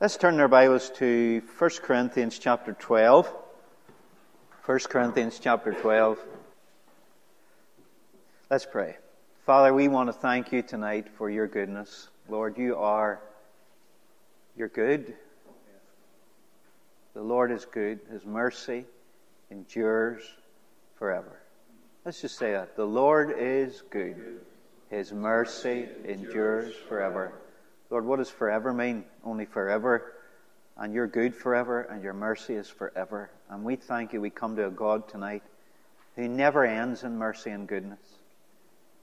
Let's turn our Bibles to 1 Corinthians chapter 12. 1 Corinthians chapter 12. Let's pray. Father, we want to thank you tonight for your goodness. Lord, you are, you're good. The Lord is good. His mercy endures forever. Let's just say that. The Lord is good. His mercy endures forever. Lord, what does forever mean? Only forever. And you're good forever, and your mercy is forever. And we thank you. We come to a God tonight who never ends in mercy and goodness.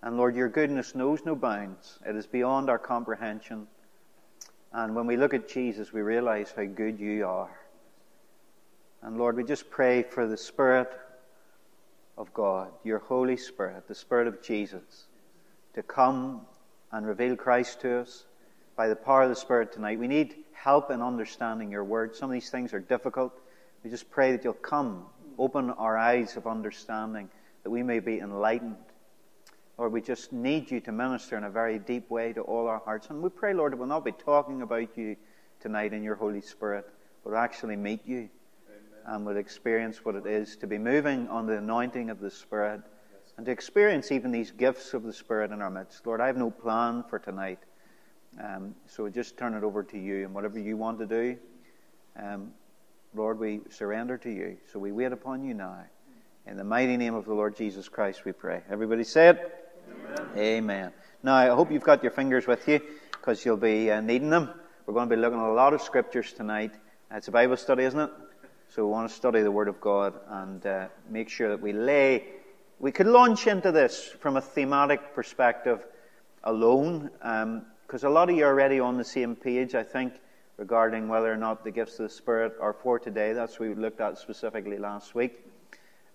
And Lord, your goodness knows no bounds. It is beyond our comprehension. And when we look at Jesus, we realize how good you are. And Lord, we just pray for the Spirit of God, your Holy Spirit, the Spirit of Jesus, to come and reveal Christ to us by the power of the Spirit tonight. We need help in understanding your word. Some of these things are difficult. We just pray that you'll come, open our eyes of understanding, that we may be enlightened. Lord, we just need you to minister in a very deep way to all our hearts. And we pray, Lord, that we'll not be talking about you tonight in your Holy Spirit, but we'll actually meet you Amen. and we'll experience what it is to be moving on the anointing of the Spirit and to experience even these gifts of the Spirit in our midst. Lord, I have no plan for tonight. Um, so just turn it over to you and whatever you want to do, um, Lord, we surrender to you. So we wait upon you now. In the mighty name of the Lord Jesus Christ, we pray. Everybody say it? Amen. Amen. Now, I hope you've got your fingers with you because you'll be uh, needing them. We're going to be looking at a lot of scriptures tonight. It's a Bible study, isn't it? So we want to study the Word of God and uh, make sure that we lay. We could launch into this from a thematic perspective alone. Um, because a lot of you are already on the same page, I think, regarding whether or not the gifts of the Spirit are for today. That's what we looked at specifically last week.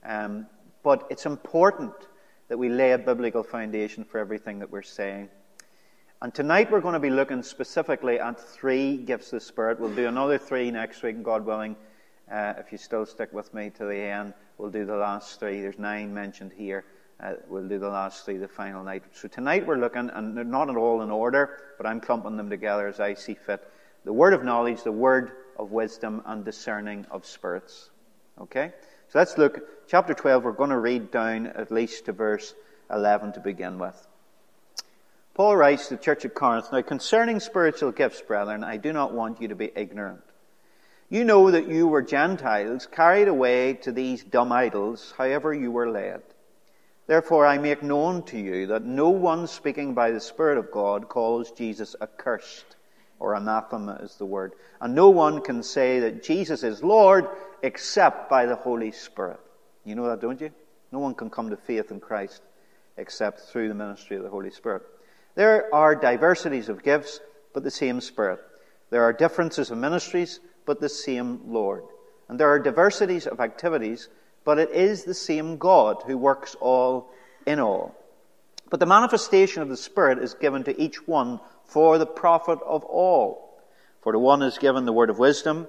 Um, but it's important that we lay a biblical foundation for everything that we're saying. And tonight we're going to be looking specifically at three gifts of the Spirit. We'll do another three next week, God willing. Uh, if you still stick with me to the end, we'll do the last three. There's nine mentioned here. Uh, we'll do the last three the final night. So tonight we're looking, and they're not at all in order, but I'm clumping them together as I see fit. The word of knowledge, the word of wisdom, and discerning of spirits. Okay? So let's look. Chapter 12, we're going to read down at least to verse 11 to begin with. Paul writes to the church at Corinth, Now concerning spiritual gifts, brethren, I do not want you to be ignorant. You know that you were Gentiles, carried away to these dumb idols, however you were led. Therefore, I make known to you that no one speaking by the Spirit of God calls Jesus accursed, or anathema is the word. And no one can say that Jesus is Lord except by the Holy Spirit. You know that, don't you? No one can come to faith in Christ except through the ministry of the Holy Spirit. There are diversities of gifts, but the same Spirit. There are differences of ministries, but the same Lord. And there are diversities of activities, but it is the same God who works all in all. But the manifestation of the Spirit is given to each one for the profit of all. For to one is given the word of wisdom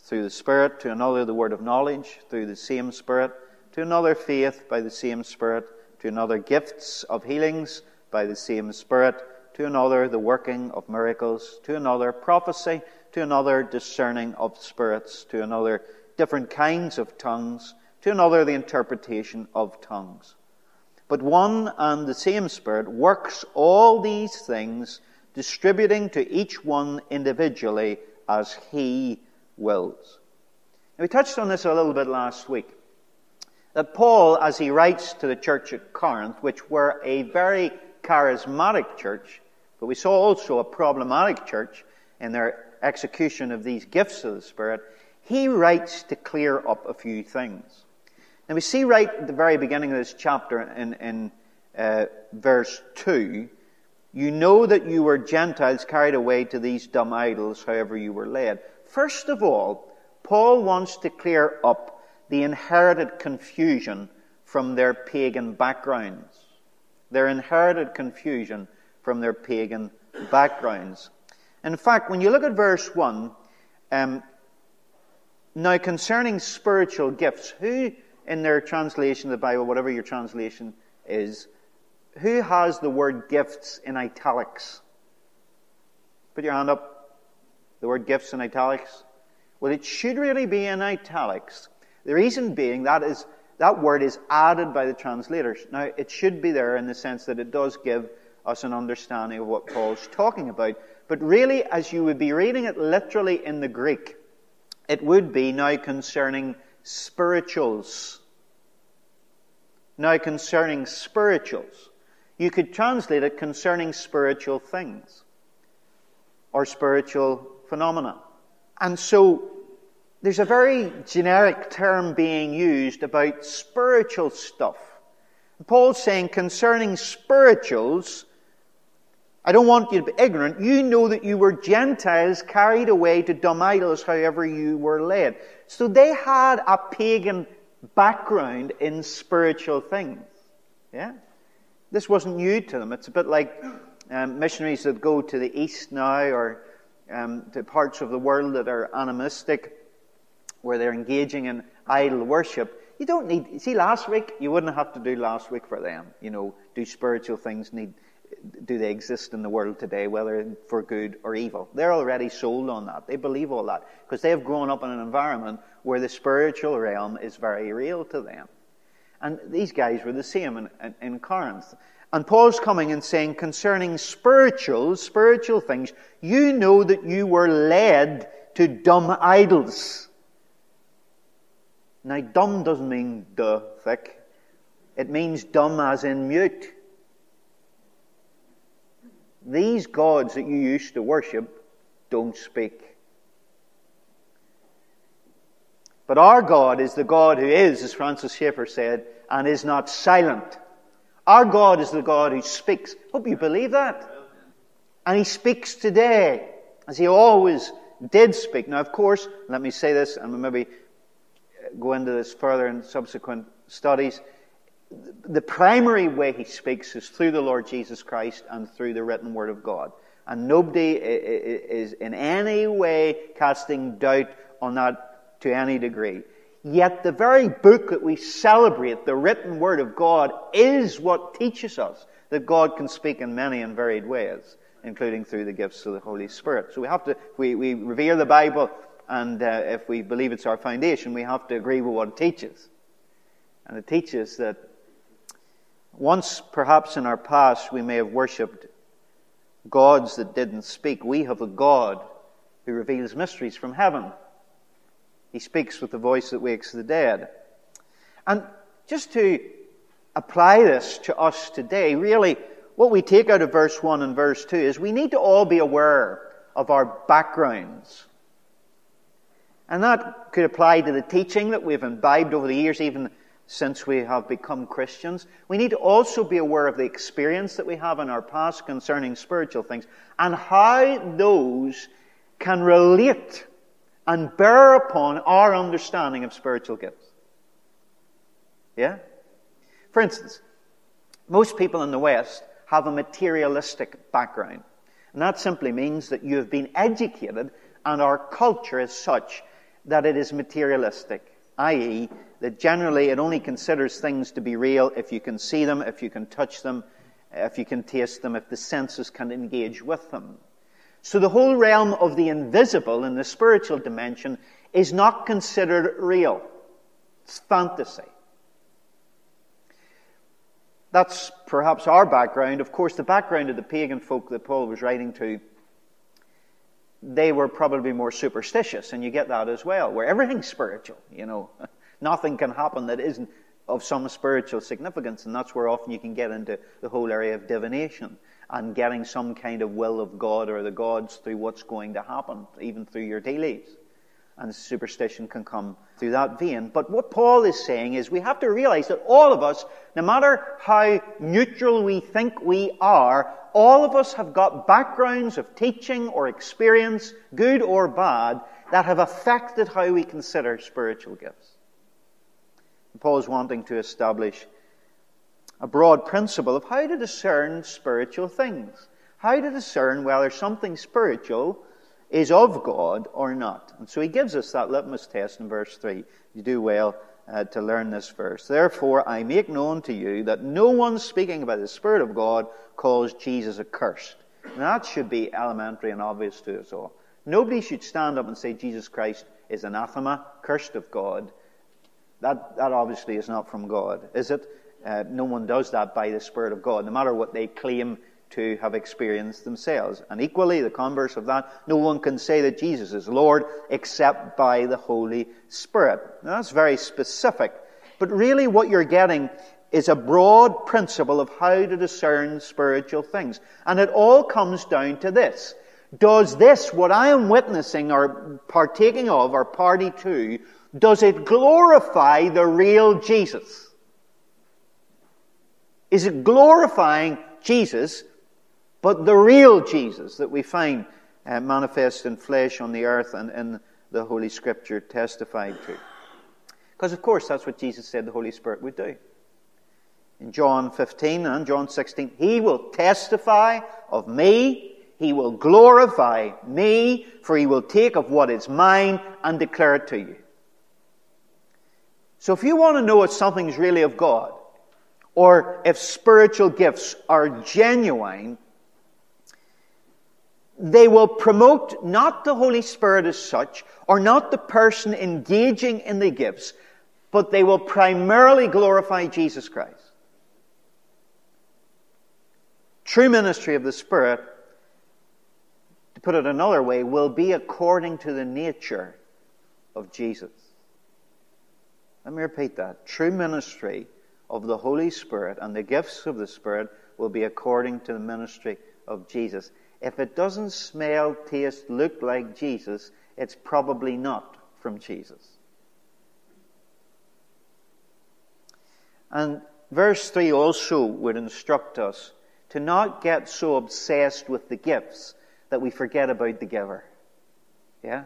through the Spirit, to another the word of knowledge through the same Spirit, to another faith by the same Spirit, to another gifts of healings by the same Spirit, to another the working of miracles, to another prophecy, to another discerning of spirits, to another different kinds of tongues to another the interpretation of tongues. But one and the same Spirit works all these things, distributing to each one individually as He wills. Now, we touched on this a little bit last week. That Paul, as he writes to the church at Corinth, which were a very charismatic church, but we saw also a problematic church in their execution of these gifts of the Spirit, he writes to clear up a few things. Now we see right at the very beginning of this chapter in, in uh, verse 2, you know that you were Gentiles carried away to these dumb idols, however you were led. First of all, Paul wants to clear up the inherited confusion from their pagan backgrounds. Their inherited confusion from their pagan backgrounds. In fact, when you look at verse 1, um, now concerning spiritual gifts, who in their translation of the Bible, whatever your translation is, who has the word gifts in italics? Put your hand up. The word gifts in italics? Well, it should really be in italics. The reason being that is that word is added by the translators. Now, it should be there in the sense that it does give us an understanding of what Paul's talking about. But really, as you would be reading it literally in the Greek, it would be now concerning spirituals. Now concerning spirituals. You could translate it concerning spiritual things or spiritual phenomena. And so there's a very generic term being used about spiritual stuff. Paul's saying concerning spirituals, I don't want you to be ignorant. You know that you were Gentiles carried away to dumb idols, however you were led. So they had a pagan background in spiritual things. Yeah? This wasn't new to them. It's a bit like um, missionaries that go to the east now or um, to parts of the world that are animistic, where they're engaging in idol worship. You don't need, see, last week, you wouldn't have to do last week for them. You know, do spiritual things need, do they exist in the world today, whether for good or evil? They're already sold on that. They believe all that because they have grown up in an environment where the spiritual realm is very real to them. And these guys were the same in, in, in Corinth. And Paul's coming and saying concerning spiritual, spiritual things, you know that you were led to dumb idols. Now, dumb doesn't mean duh, thick. It means dumb as in mute. These gods that you used to worship don't speak. But our God is the God who is, as Francis Schaeffer said, and is not silent. Our God is the God who speaks. Hope you believe that. And He speaks today, as He always did speak. Now, of course, let me say this, and we'll maybe go into this further in subsequent studies the primary way he speaks is through the Lord Jesus Christ and through the written word of God. And nobody is in any way casting doubt on that to any degree. Yet the very book that we celebrate, the written word of God, is what teaches us that God can speak in many and varied ways, including through the gifts of the Holy Spirit. So we have to, we, we revere the Bible, and uh, if we believe it's our foundation, we have to agree with what it teaches. And it teaches that once, perhaps in our past, we may have worshipped gods that didn't speak. We have a God who reveals mysteries from heaven. He speaks with the voice that wakes the dead. And just to apply this to us today, really, what we take out of verse 1 and verse 2 is we need to all be aware of our backgrounds. And that could apply to the teaching that we've imbibed over the years, even since we have become Christians. We need to also be aware of the experience that we have in our past concerning spiritual things and how those can relate and bear upon our understanding of spiritual gifts. Yeah? For instance, most people in the West have a materialistic background. And that simply means that you have been educated and our culture is such that it is materialistic, i.e., that generally it only considers things to be real if you can see them, if you can touch them, if you can taste them, if the senses can engage with them. So the whole realm of the invisible in the spiritual dimension is not considered real. It's fantasy. That's perhaps our background. Of course, the background of the pagan folk that Paul was writing to, they were probably more superstitious, and you get that as well, where everything's spiritual, you know. Nothing can happen that isn't of some spiritual significance, and that's where often you can get into the whole area of divination and getting some kind of will of God or the gods through what's going to happen, even through your dailies. And superstition can come through that vein. But what Paul is saying is we have to realize that all of us, no matter how neutral we think we are, all of us have got backgrounds of teaching or experience, good or bad, that have affected how we consider spiritual gifts. Is wanting to establish a broad principle of how to discern spiritual things. How to discern whether something spiritual is of God or not. And so he gives us that litmus test in verse 3. You do well uh, to learn this verse. Therefore, I make known to you that no one speaking by the Spirit of God calls Jesus accursed. And that should be elementary and obvious to us all. Nobody should stand up and say Jesus Christ is anathema, cursed of God. That, that obviously is not from God, is it? Uh, no one does that by the Spirit of God, no matter what they claim to have experienced themselves. And equally, the converse of that, no one can say that Jesus is Lord except by the Holy Spirit. Now, that's very specific. But really, what you're getting is a broad principle of how to discern spiritual things. And it all comes down to this. Does this, what I am witnessing or partaking of or party to, does it glorify the real Jesus? Is it glorifying Jesus but the real Jesus that we find uh, manifest in flesh on the earth and in the Holy Scripture testified to. Because, of course, that's what Jesus said the Holy Spirit would do. In John 15 and John 16, He will testify of me, He will glorify me, for He will take of what is mine and declare it to you. So if you want to know if something's really of God, or if spiritual gifts are genuine, they will promote not the Holy Spirit as such, or not the person engaging in the gifts, but they will primarily glorify Jesus Christ. True ministry of the Spirit, put it another way, will be according to the nature of Jesus. Let me repeat that. True ministry of the Holy Spirit and the gifts of the Spirit will be according to the ministry of Jesus. If it doesn't smell, taste, look like Jesus, it's probably not from Jesus. And verse 3 also would instruct us to not get so obsessed with the gifts that we forget about the giver. Yeah?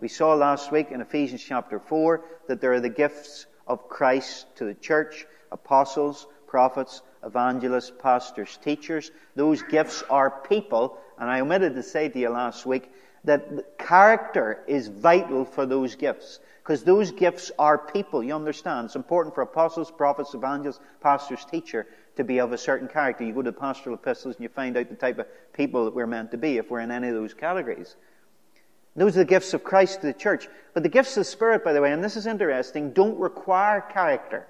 We saw last week in Ephesians chapter 4 that there are the gifts of Christ to the church, apostles, prophets, evangelists, pastors, teachers. Those gifts are people and I omitted to say to you last week that character is vital for those gifts. Because those gifts are people, you understand. It's important for apostles, prophets, evangelists, pastors, teacher to be of a certain character. You go to the pastoral epistles and you find out the type of people that we're meant to be if we're in any of those categories. Those are the gifts of Christ to the church. But the gifts of the Spirit, by the way, and this is interesting, don't require character.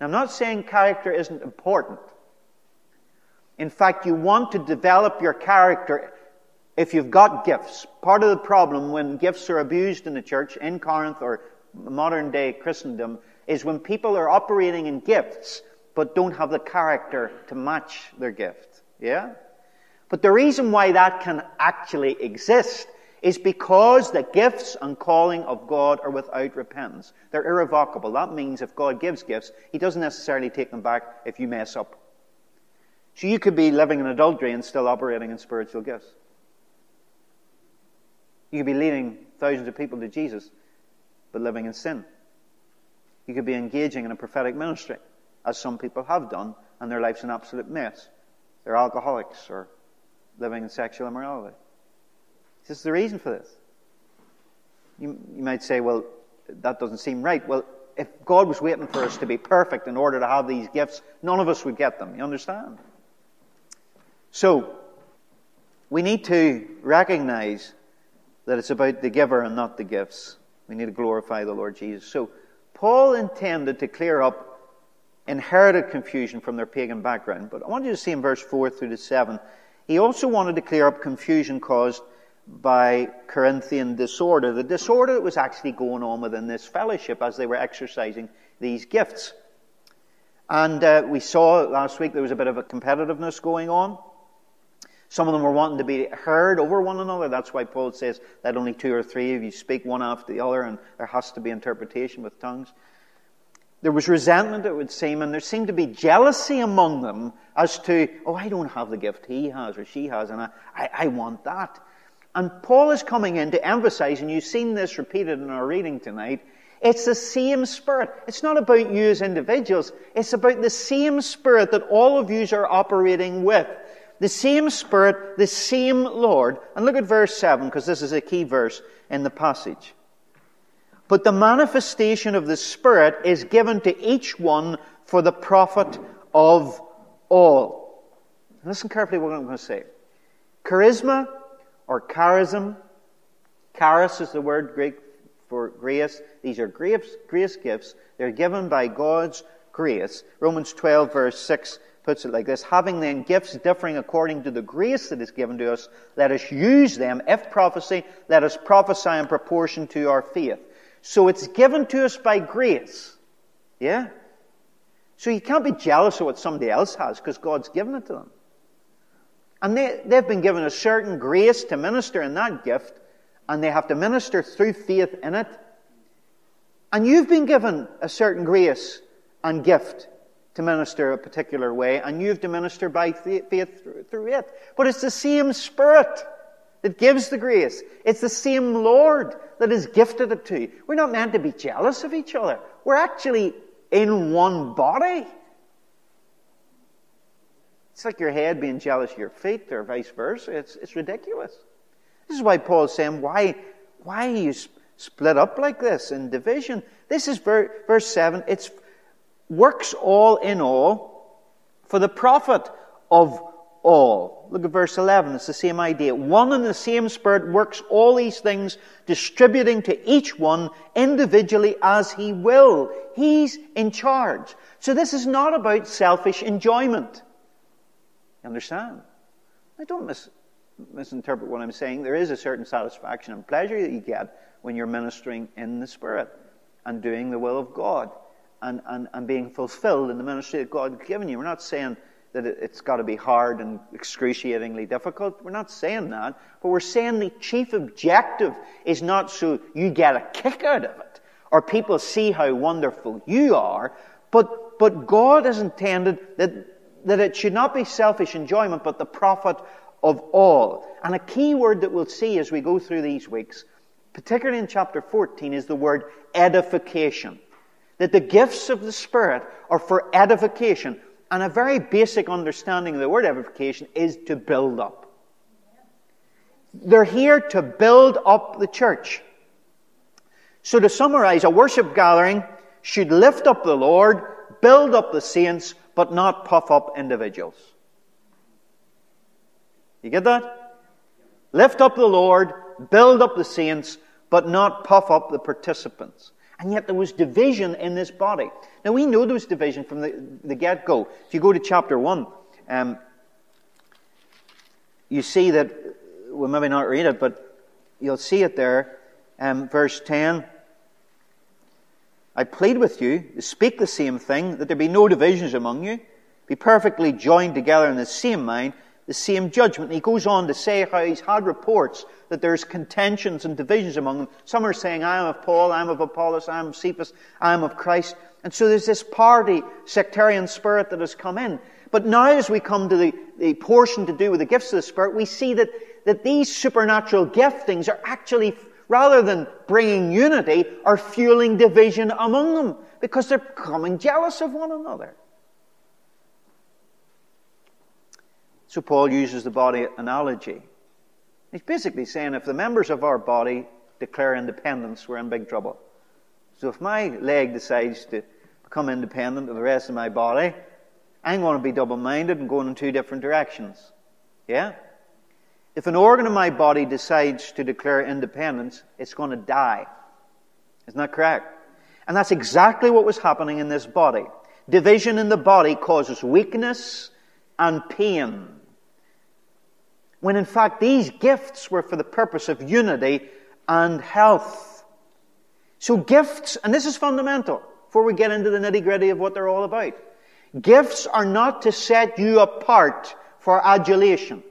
Now, I'm not saying character isn't important. In fact, you want to develop your character if you've got gifts. Part of the problem when gifts are abused in the church, in Corinth or modern day Christendom, is when people are operating in gifts but don't have the character to match their gift. Yeah? But the reason why that can actually exist is because the gifts and calling of God are without repentance. They're irrevocable. That means if God gives gifts, He doesn't necessarily take them back if you mess up. So you could be living in adultery and still operating in spiritual gifts. You could be leading thousands of people to Jesus, but living in sin. You could be engaging in a prophetic ministry, as some people have done, and their life's an absolute mess. They're alcoholics or living in sexual immorality. This is the reason for this. You, you might say, well, that doesn't seem right. Well, if God was waiting for us to be perfect in order to have these gifts, none of us would get them. You understand? So, we need to recognize that it's about the giver and not the gifts. We need to glorify the Lord Jesus. So, Paul intended to clear up inherited confusion from their pagan background. But I want you to see in verse 4 through to 7, he also wanted to clear up confusion caused by Corinthian disorder, the disorder that was actually going on within this fellowship as they were exercising these gifts. And uh, we saw last week there was a bit of a competitiveness going on. Some of them were wanting to be heard over one another. That's why Paul says that only two or three of you speak one after the other, and there has to be interpretation with tongues. There was resentment, it would seem, and there seemed to be jealousy among them as to, oh, I don't have the gift he has or she has, and I, I, I want that. And Paul is coming in to emphasize, and you've seen this repeated in our reading tonight, it's the same Spirit. It's not about you as individuals. It's about the same Spirit that all of you are operating with the same Spirit, the same Lord. And look at verse 7, because this is a key verse in the passage. But the manifestation of the Spirit is given to each one for the profit of all. Listen carefully what I'm going to say. Charisma or charism. Charis is the word Greek for grace. These are grace, grace gifts. They're given by God's grace. Romans 12 verse 6 puts it like this, having then gifts differing according to the grace that is given to us, let us use them. If prophecy, let us prophesy in proportion to our faith. So it's given to us by grace. Yeah? So you can't be jealous of what somebody else has because God's given it to them. And they, they've been given a certain grace to minister in that gift, and they have to minister through faith in it. And you've been given a certain grace and gift to minister a particular way, and you have to minister by faith through it. But it's the same Spirit that gives the grace. It's the same Lord that has gifted it to you. We're not meant to be jealous of each other. We're actually in one body. It's like your head being jealous of your feet or vice versa. It's, it's ridiculous. This is why Paul's saying, why, why are you split up like this in division? This is ver- verse 7. It's works all in all for the profit of all. Look at verse 11. It's the same idea. One and the same Spirit works all these things, distributing to each one individually as He will. He's in charge. So this is not about selfish enjoyment. You understand? I don't mis- misinterpret what I'm saying. There is a certain satisfaction and pleasure that you get when you're ministering in the Spirit and doing the will of God and, and, and being fulfilled in the ministry that God has given you. We're not saying that it, it's got to be hard and excruciatingly difficult. We're not saying that. But we're saying the chief objective is not so you get a kick out of it or people see how wonderful you are, but, but God has intended that that it should not be selfish enjoyment, but the profit of all. And a key word that we'll see as we go through these weeks, particularly in chapter 14, is the word edification. That the gifts of the Spirit are for edification. And a very basic understanding of the word edification is to build up. They're here to build up the church. So to summarize, a worship gathering should lift up the Lord, build up the saints, but not puff up individuals. You get that? Lift up the Lord, build up the saints, but not puff up the participants. And yet there was division in this body. Now we know there was division from the, the get go. If you go to chapter 1, um, you see that, we'll maybe not read it, but you'll see it there. Um, verse 10 I plead with you speak the same thing, that there be no divisions among you. Be perfectly joined together in the same mind, the same judgment. And he goes on to say how he's had reports that there's contentions and divisions among them. Some are saying, I am of Paul, I am of Apollos, I am of Cephas, I am of Christ. And so there's this party, sectarian spirit that has come in. But now as we come to the, the portion to do with the gifts of the Spirit, we see that, that these supernatural giftings are actually rather than bringing unity, are fueling division among them because they're becoming jealous of one another. So Paul uses the body analogy. He's basically saying if the members of our body declare independence, we're in big trouble. So if my leg decides to become independent of the rest of my body, I'm going to be double minded and going in two different directions. Yeah? If an organ in my body decides to declare independence, it's going to die. Isn't that correct? And that's exactly what was happening in this body. Division in the body causes weakness and pain. When in fact these gifts were for the purpose of unity and health. So gifts, and this is fundamental before we get into the nitty gritty of what they're all about. Gifts are not to set you apart for adulation.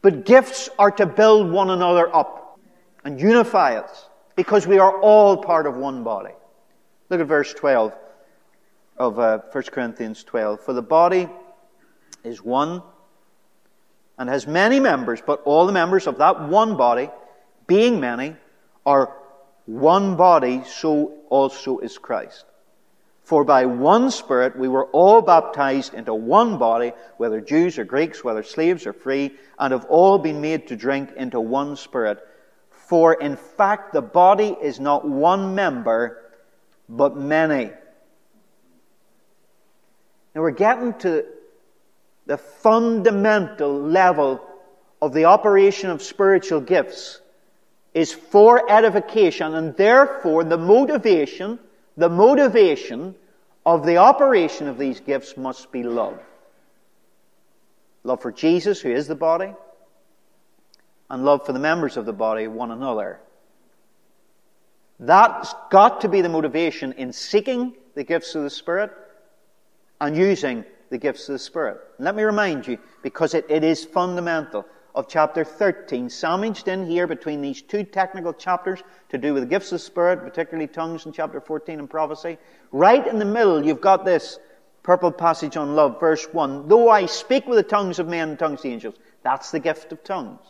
But gifts are to build one another up and unify us because we are all part of one body. Look at verse 12 of uh, 1 Corinthians 12. For the body is one and has many members, but all the members of that one body, being many, are one body, so also is Christ. For by one Spirit we were all baptized into one body, whether Jews or Greeks, whether slaves or free, and have all been made to drink into one Spirit. For in fact the body is not one member, but many. Now we're getting to the fundamental level of the operation of spiritual gifts is for edification and therefore the motivation, the motivation of the operation of these gifts must be love. Love for Jesus, who is the body, and love for the members of the body, one another. That's got to be the motivation in seeking the gifts of the Spirit and using the gifts of the Spirit. Let me remind you, because it, it is fundamental, of chapter 13, sandwiched in here between these two technical chapters to do with the gifts of the Spirit, particularly tongues in chapter 14 and prophecy. Right in the middle, you've got this purple passage on love, verse 1. Though I speak with the tongues of men and tongues of angels, that's the gift of tongues.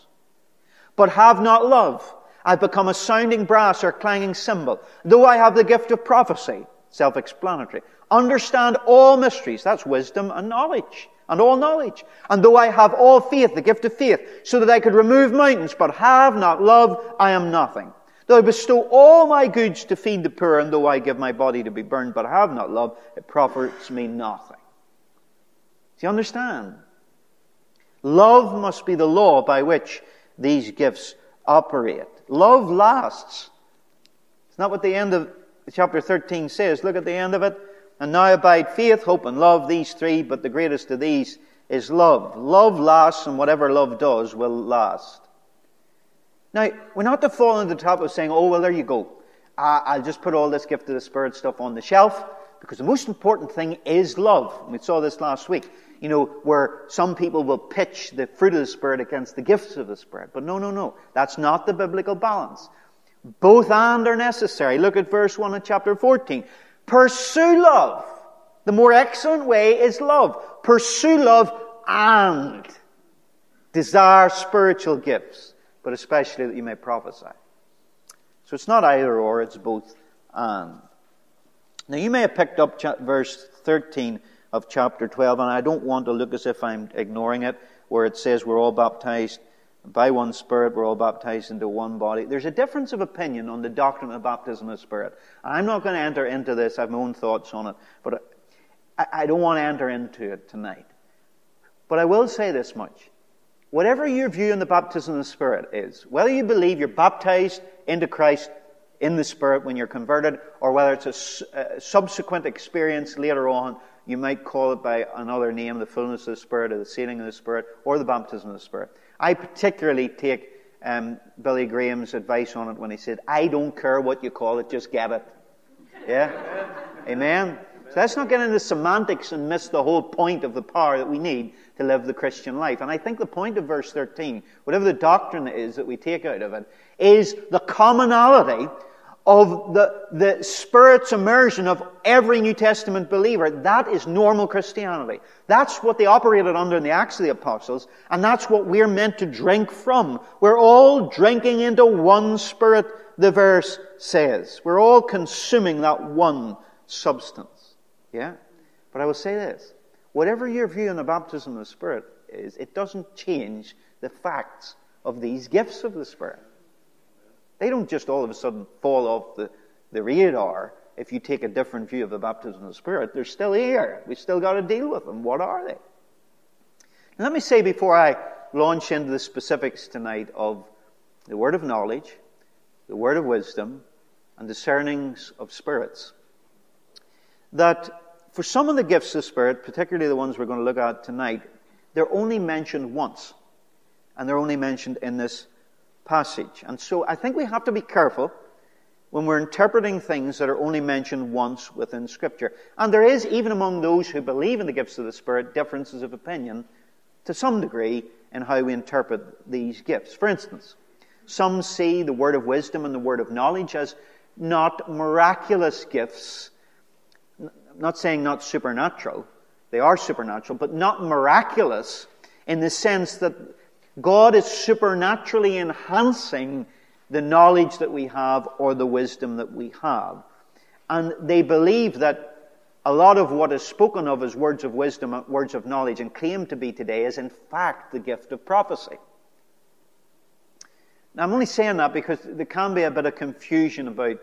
But have not love, I've become a sounding brass or clanging cymbal. Though I have the gift of prophecy, self-explanatory. Understand all mysteries, that's wisdom and knowledge and all knowledge. And though I have all faith, the gift of faith, so that I could remove mountains, but have not love, I am nothing. Though I bestow all my goods to feed the poor, and though I give my body to be burned, but have not love, it profits me nothing. Do you understand? Love must be the law by which these gifts operate. Love lasts. It's not what the end of chapter 13 says. Look at the end of it. And now abide faith, hope, and love, these three, but the greatest of these is love. Love lasts, and whatever love does will last. Now, we're not to fall into the trap of saying, oh, well, there you go. I'll just put all this gift of the Spirit stuff on the shelf, because the most important thing is love. We saw this last week. You know, where some people will pitch the fruit of the Spirit against the gifts of the Spirit. But no, no, no. That's not the biblical balance. Both and are necessary. Look at verse 1 of chapter 14. Pursue love. The more excellent way is love. Pursue love and desire spiritual gifts, but especially that you may prophesy. So it's not either or, it's both and. Now you may have picked up verse 13 of chapter 12, and I don't want to look as if I'm ignoring it, where it says we're all baptized by one Spirit, we're all baptized into one body. There's a difference of opinion on the doctrine of baptism of the Spirit. I'm not going to enter into this. I have my own thoughts on it, but I, don't want to enter into it tonight. But I will say this much. Whatever your view on the baptism of the Spirit is, whether you believe you're baptized into Christ in the Spirit when you're converted, or whether it's a subsequent experience later on, you might call it by another name, the fullness of the Spirit, or the sealing of the Spirit, or the baptism of the Spirit. I particularly take um, Billy Graham's advice on it when he said, I don't care what you call it, just get it. Yeah? Amen? So let's not get into semantics and miss the whole point of the power that we need to live the Christian life. And I think the point of verse 13, whatever the doctrine is that we take out of it, is the commonality of the, the Spirit's immersion of every New Testament believer. That is normal Christianity. That's what they operated under in the Acts of the Apostles, and that's what we're meant to drink from. We're all drinking into one Spirit, the verse says. We're all consuming that one substance. Yeah? But I will say this. Whatever your view on the baptism of the Spirit is, it doesn't change the facts of these gifts of the Spirit. They don't just all of a sudden fall off the, the radar if you take a different view of the baptism of the Spirit. They're still here. We've still got to deal with them. What are they? And let me say before I launch into the specifics tonight of the word of knowledge, the word of wisdom, and discernings of spirits, that for some of the gifts of the Spirit, particularly the ones we're going to look at tonight, they're only mentioned once. And they're only mentioned in this passage. And so I think we have to be careful when we're interpreting things that are only mentioned once within Scripture. And there is, even among those who believe in the gifts of the Spirit, differences of opinion to some degree in how we interpret these gifts. For instance, some see the word of wisdom and the word of knowledge as not miraculous gifts. I'm not saying not supernatural. They are supernatural, but not miraculous in the sense that God is supernaturally enhancing the knowledge that we have or the wisdom that we have. And they believe that a lot of what is spoken of as words of wisdom, and words of knowledge, and claimed to be today is in fact the gift of prophecy. Now, I'm only saying that because there can be a bit of confusion about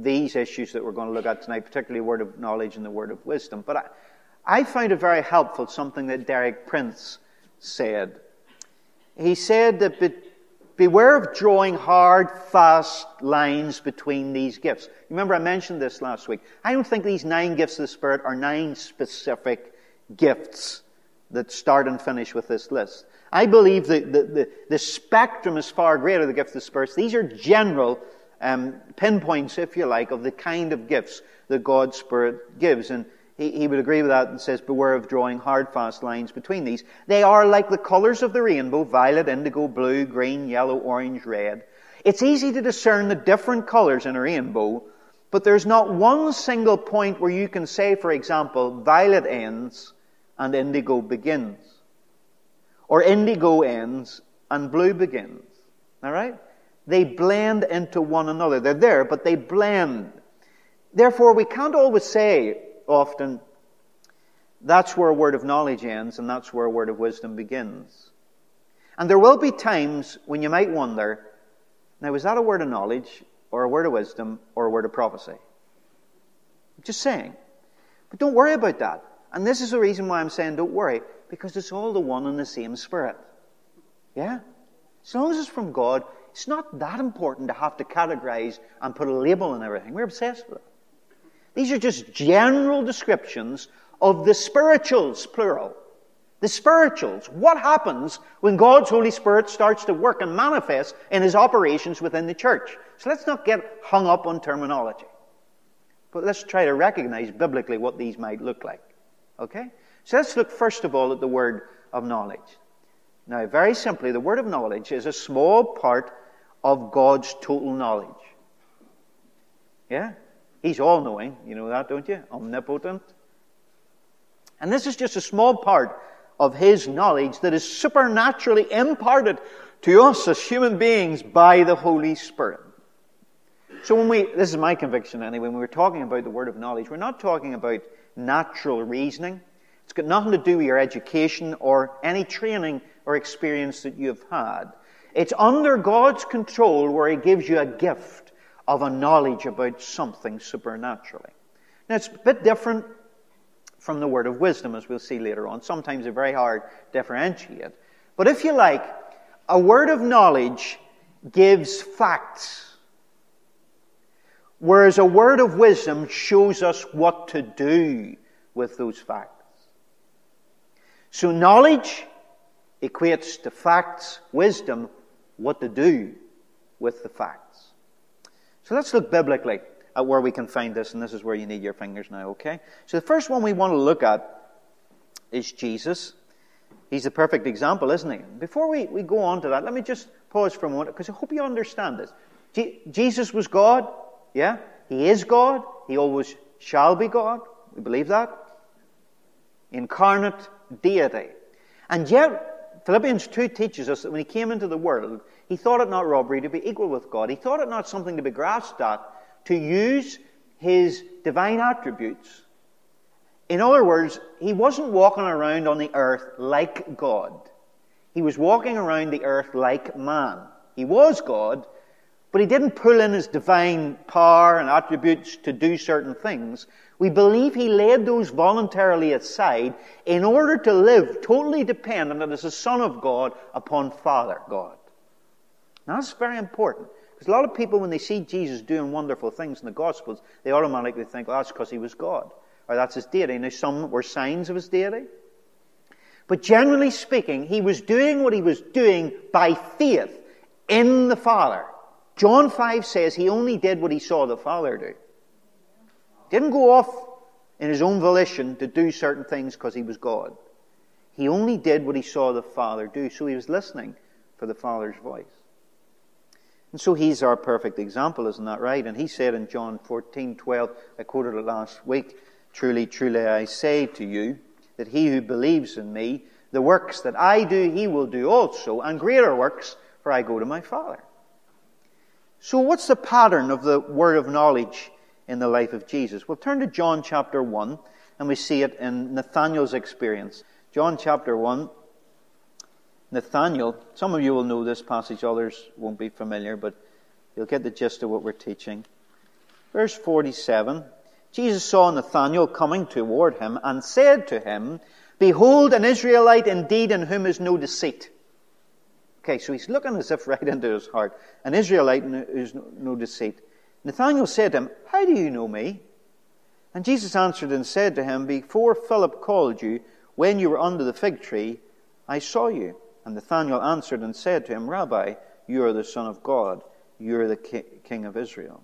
these issues that we're going to look at tonight, particularly word of knowledge and the word of wisdom. But I, I find it very helpful something that Derek Prince said he said that be, beware of drawing hard, fast lines between these gifts. Remember, I mentioned this last week. I don't think these nine gifts of the Spirit are nine specific gifts that start and finish with this list. I believe that the, the, the spectrum is far greater, than the gifts of the Spirit. These are general um, pinpoints, if you like, of the kind of gifts that God's Spirit gives. And he, he would agree with that and says, beware of drawing hard, fast lines between these. They are like the colors of the rainbow, violet, indigo, blue, green, yellow, orange, red. It's easy to discern the different colors in a rainbow, but there's not one single point where you can say, for example, violet ends and indigo begins. Or indigo ends and blue begins. Alright? They blend into one another. They're there, but they blend. Therefore, we can't always say, often, that's where a word of knowledge ends and that's where a word of wisdom begins. And there will be times when you might wonder, now is that a word of knowledge or a word of wisdom or a word of prophecy? I'm just saying. But don't worry about that. And this is the reason why I'm saying don't worry, because it's all the one and the same spirit. Yeah? As long as it's from God, it's not that important to have to categorize and put a label on everything. We're obsessed with it. These are just general descriptions of the spirituals, plural. The spirituals. What happens when God's Holy Spirit starts to work and manifest in His operations within the church? So let's not get hung up on terminology. But let's try to recognize biblically what these might look like. Okay? So let's look first of all at the word of knowledge. Now, very simply, the word of knowledge is a small part of God's total knowledge. Yeah? He's all knowing. You know that, don't you? Omnipotent. And this is just a small part of His knowledge that is supernaturally imparted to us as human beings by the Holy Spirit. So when we, this is my conviction anyway, when we're talking about the word of knowledge, we're not talking about natural reasoning. It's got nothing to do with your education or any training or experience that you've had. It's under God's control where He gives you a gift of a knowledge about something supernaturally. Now, it's a bit different from the word of wisdom, as we'll see later on. Sometimes it's very hard to differentiate. But if you like, a word of knowledge gives facts, whereas a word of wisdom shows us what to do with those facts. So knowledge equates to facts, wisdom, what to do with the facts. So let's look biblically at where we can find this, and this is where you need your fingers now, okay? So the first one we want to look at is Jesus. He's a perfect example, isn't he? Before we, we go on to that, let me just pause for a moment, because I hope you understand this. Jesus was God, yeah? He is God. He always shall be God. We believe that. Incarnate deity. And yet, Philippians 2 teaches us that when he came into the world, he thought it not robbery to be equal with God. He thought it not something to be grasped at, to use his divine attributes. In other words, he wasn't walking around on the earth like God. He was walking around the earth like man. He was God, but he didn't pull in his divine power and attributes to do certain things. We believe he laid those voluntarily aside in order to live totally dependent as a son of God upon Father God. Now that's very important. Because a lot of people, when they see Jesus doing wonderful things in the Gospels, they automatically think, well, that's because he was God. Or that's his deity. And some were signs of his deity. But generally speaking, he was doing what he was doing by faith in the Father. John 5 says he only did what he saw the Father do. Didn't go off in his own volition to do certain things because he was God. He only did what he saw the Father do, so he was listening for the Father's voice. And so he's our perfect example, isn't that right? And he said in John 14, 12, I quoted it last week, Truly, truly I say to you, that he who believes in me, the works that I do, he will do also, and greater works, for I go to my Father. So what's the pattern of the word of knowledge in the life of Jesus? We'll turn to John chapter 1, and we see it in Nathanael's experience. John chapter 1, Nathanael, some of you will know this passage, others won't be familiar, but you'll get the gist of what we're teaching. Verse 47, Jesus saw Nathanael coming toward him and said to him, Behold an Israelite indeed in whom is no deceit. Okay, so he's looking as if right into his heart. An Israelite who's no deceit. Nathanael said to him, How do you know me? And Jesus answered and said to him, Before Philip called you, when you were under the fig tree, I saw you. And Nathanael answered and said to him, Rabbi, you are the Son of God. You are the King of Israel.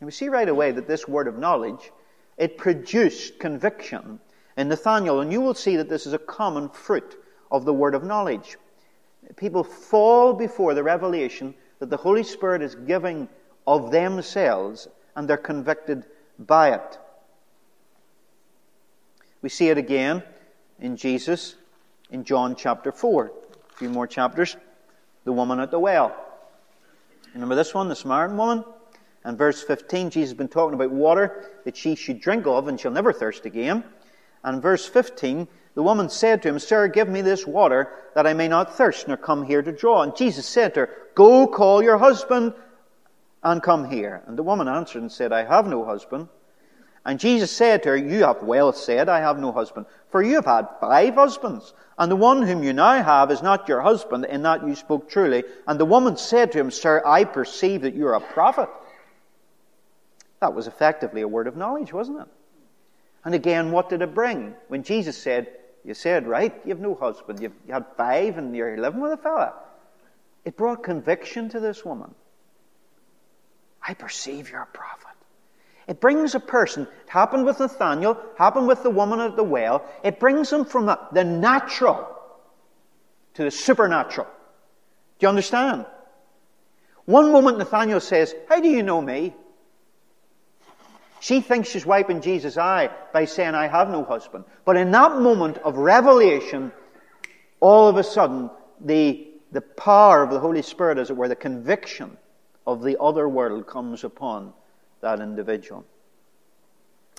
And we see right away that this word of knowledge, it produced conviction in Nathanael. And you will see that this is a common fruit of the word of knowledge. People fall before the revelation that the Holy Spirit is giving of themselves and they're convicted by it. We see it again in Jesus in John chapter 4. Few more chapters. The woman at the well. Remember this one, the Samaritan woman? And verse 15, Jesus has been talking about water that she should drink of and she'll never thirst again. And verse 15, the woman said to him, Sir, give me this water that I may not thirst nor come here to draw. And Jesus said to her, Go call your husband and come here. And the woman answered and said, I have no husband. And Jesus said to her, You have well said, I have no husband. For you have had five husbands, and the one whom you now have is not your husband, in that you spoke truly. And the woman said to him, Sir, I perceive that you are a prophet. That was effectively a word of knowledge, wasn't it? And again, what did it bring? When Jesus said, You said, right, you have no husband, You've, you had five, and you're living with a fella. It brought conviction to this woman. I perceive you're a prophet. It brings a person, it happened with Nathanael, happened with the woman at the well, it brings them from the natural to the supernatural. Do you understand? One moment Nathanael says, How do you know me? She thinks she's wiping Jesus' eye by saying, I have no husband. But in that moment of revelation, all of a sudden, the, the power of the Holy Spirit, as it were, the conviction of the other world comes upon that individual.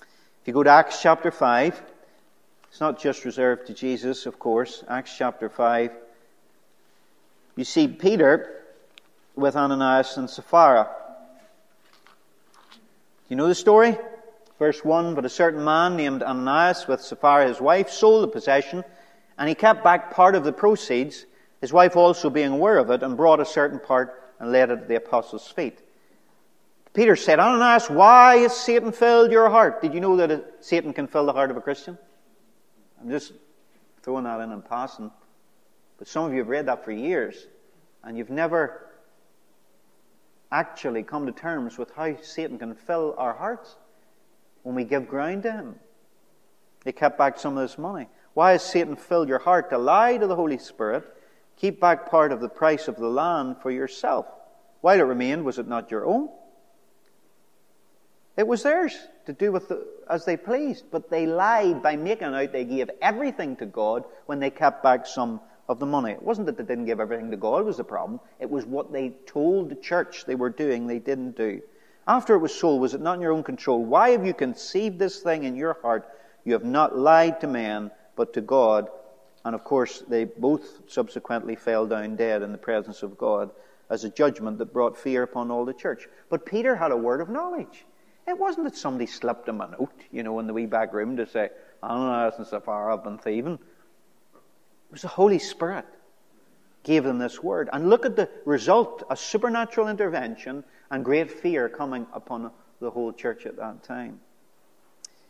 If you go to Acts chapter 5, it's not just reserved to Jesus, of course. Acts chapter 5, you see Peter with Ananias and Sapphira. Do you know the story? Verse 1 But a certain man named Ananias, with Sapphira his wife, sold the possession, and he kept back part of the proceeds, his wife also being aware of it, and brought a certain part and laid it at the apostles' feet. Peter said, Ananias, why has Satan filled your heart? Did you know that Satan can fill the heart of a Christian? I'm just throwing that in and passing. But some of you have read that for years, and you've never actually come to terms with how Satan can fill our hearts when we give ground to him. They kept back some of this money. Why has Satan filled your heart to lie to the Holy Spirit? Keep back part of the price of the land for yourself. While it remained, was it not your own? It was theirs to do with the, as they pleased, but they lied by making out they gave everything to God when they kept back some of the money. It wasn't that they didn't give everything to God was the problem. It was what they told the church they were doing they didn't do. After it was sold, was it not in your own control? Why have you conceived this thing in your heart? You have not lied to man, but to God. And of course, they both subsequently fell down dead in the presence of God as a judgment that brought fear upon all the church. But Peter had a word of knowledge. It wasn't that somebody slipped him a note, you know, in the wee back room to say, Ananias and Sapphira have been thieving. It was the Holy Spirit gave them this word. And look at the result a supernatural intervention and great fear coming upon the whole church at that time.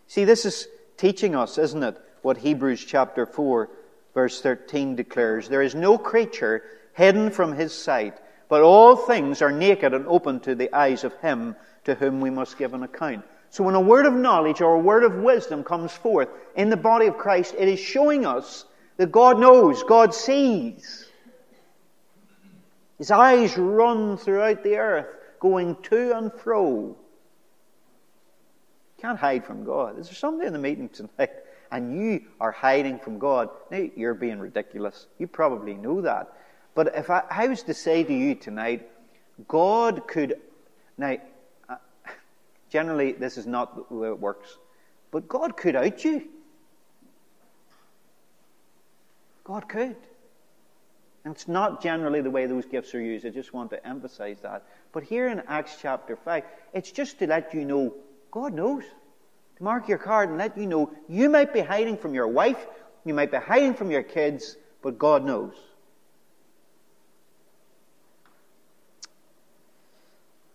See, this is teaching us, isn't it, what Hebrews chapter 4, verse 13 declares. There is no creature hidden from his sight, but all things are naked and open to the eyes of him to whom we must give an account. So when a word of knowledge or a word of wisdom comes forth in the body of Christ, it is showing us that God knows, God sees. His eyes run throughout the earth, going to and fro. Can't hide from God. Is there somebody in the meeting tonight and you are hiding from God? Now, you're being ridiculous. You probably know that. But if I, I was to say to you tonight, God could. Now, Generally, this is not the way it works. But God could out you. God could. And it's not generally the way those gifts are used. I just want to emphasize that. But here in Acts chapter 5, it's just to let you know God knows. To mark your card and let you know you might be hiding from your wife, you might be hiding from your kids, but God knows.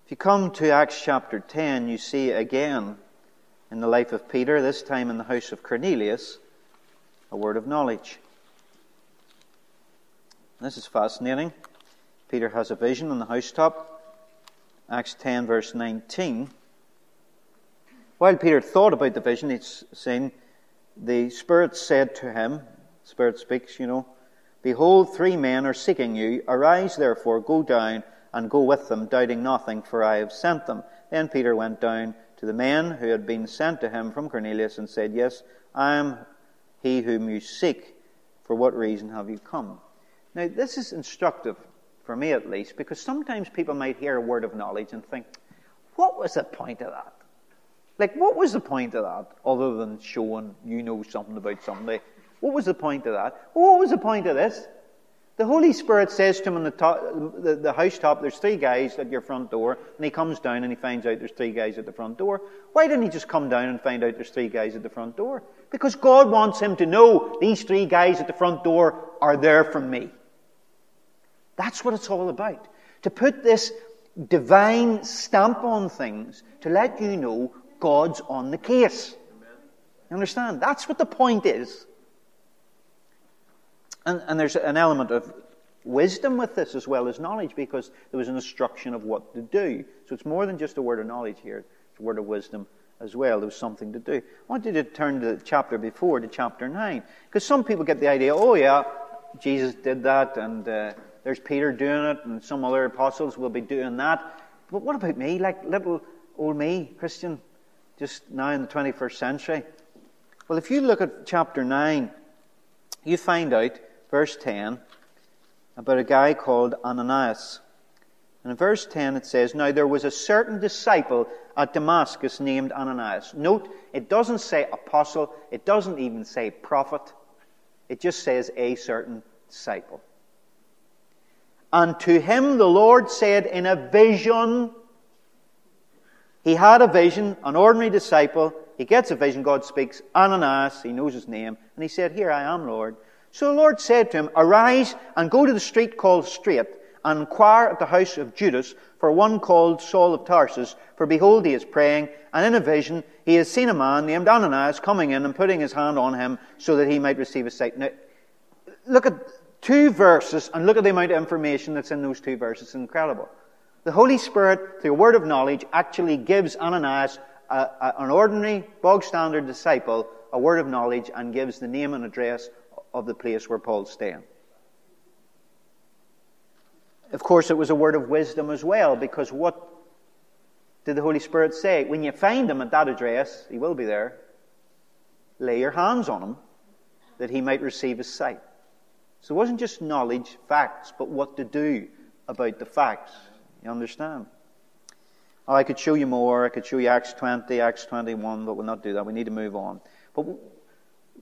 If you come to Acts chapter 10, you see again in the life of Peter, this time in the house of Cornelius, a word of knowledge. This is fascinating. Peter has a vision on the housetop. Acts 10, verse 19. While Peter thought about the vision, he's saying, The Spirit said to him, Spirit speaks, you know, Behold, three men are seeking you. Arise, therefore, go down and go with them, doubting nothing, for I have sent them. Then Peter went down to the men who had been sent to him from Cornelius and said, Yes, I am he whom you seek. For what reason have you come? Now, this is instructive, for me at least, because sometimes people might hear a word of knowledge and think, What was the point of that? Like, what was the point of that, other than showing you know something about somebody? What was the point of that? what was the point of this? The Holy Spirit says to him on the, top, the, the housetop, there's three guys at your front door, and he comes down and he finds out there's three guys at the front door. Why didn't he just come down and find out there's three guys at the front door? Because God wants him to know these three guys at the front door are there from me. That's what it's all about. To put this divine stamp on things, to let you know God's on the case. You understand? That's what the point is. And, and there's an element of wisdom with this as well as knowledge because there was an instruction of what to do. So it's more than just a word of knowledge here, it's a word of wisdom as well. There was something to do. I want you to turn to the chapter before, to chapter 9. Because some people get the idea, oh yeah, Jesus did that, and uh, there's Peter doing it, and some other apostles will be doing that. But what about me, like little old me, Christian, just now in the 21st century? Well, if you look at chapter 9, you find out verse 10, about a guy called Ananias. And in verse 10 it says, Now there was a certain disciple at Damascus named Ananias. Note, it doesn't say apostle, it doesn't even say prophet, it just says a certain disciple. And to him the Lord said in a vision, he had a vision, an ordinary disciple, he gets a vision, God speaks, Ananias, he knows his name, and he said, Here I am, Lord. So the Lord said to him, Arise and go to the street called Straight, and inquire at the house of Judas for one called Saul of Tarsus, for behold, he is praying, and in a vision he has seen a man named Ananias coming in and putting his hand on him so that he might receive his sight. Now, look at two verses and look at the amount of information that's in those two verses. It's incredible. The Holy Spirit, through a word of knowledge, actually gives Ananias, a, a, an ordinary, bog standard disciple, a word of knowledge and gives the name and address of the place where Paul's staying. Of course, it was a word of wisdom as well, because what did the Holy Spirit say? When you find him at that address, he will be there. Lay your hands on him that he might receive his sight. So it wasn't just knowledge, facts, but what to do about the facts. You understand? Oh, I could show you more. I could show you Acts 20, Acts 21, but we'll not do that. We need to move on. But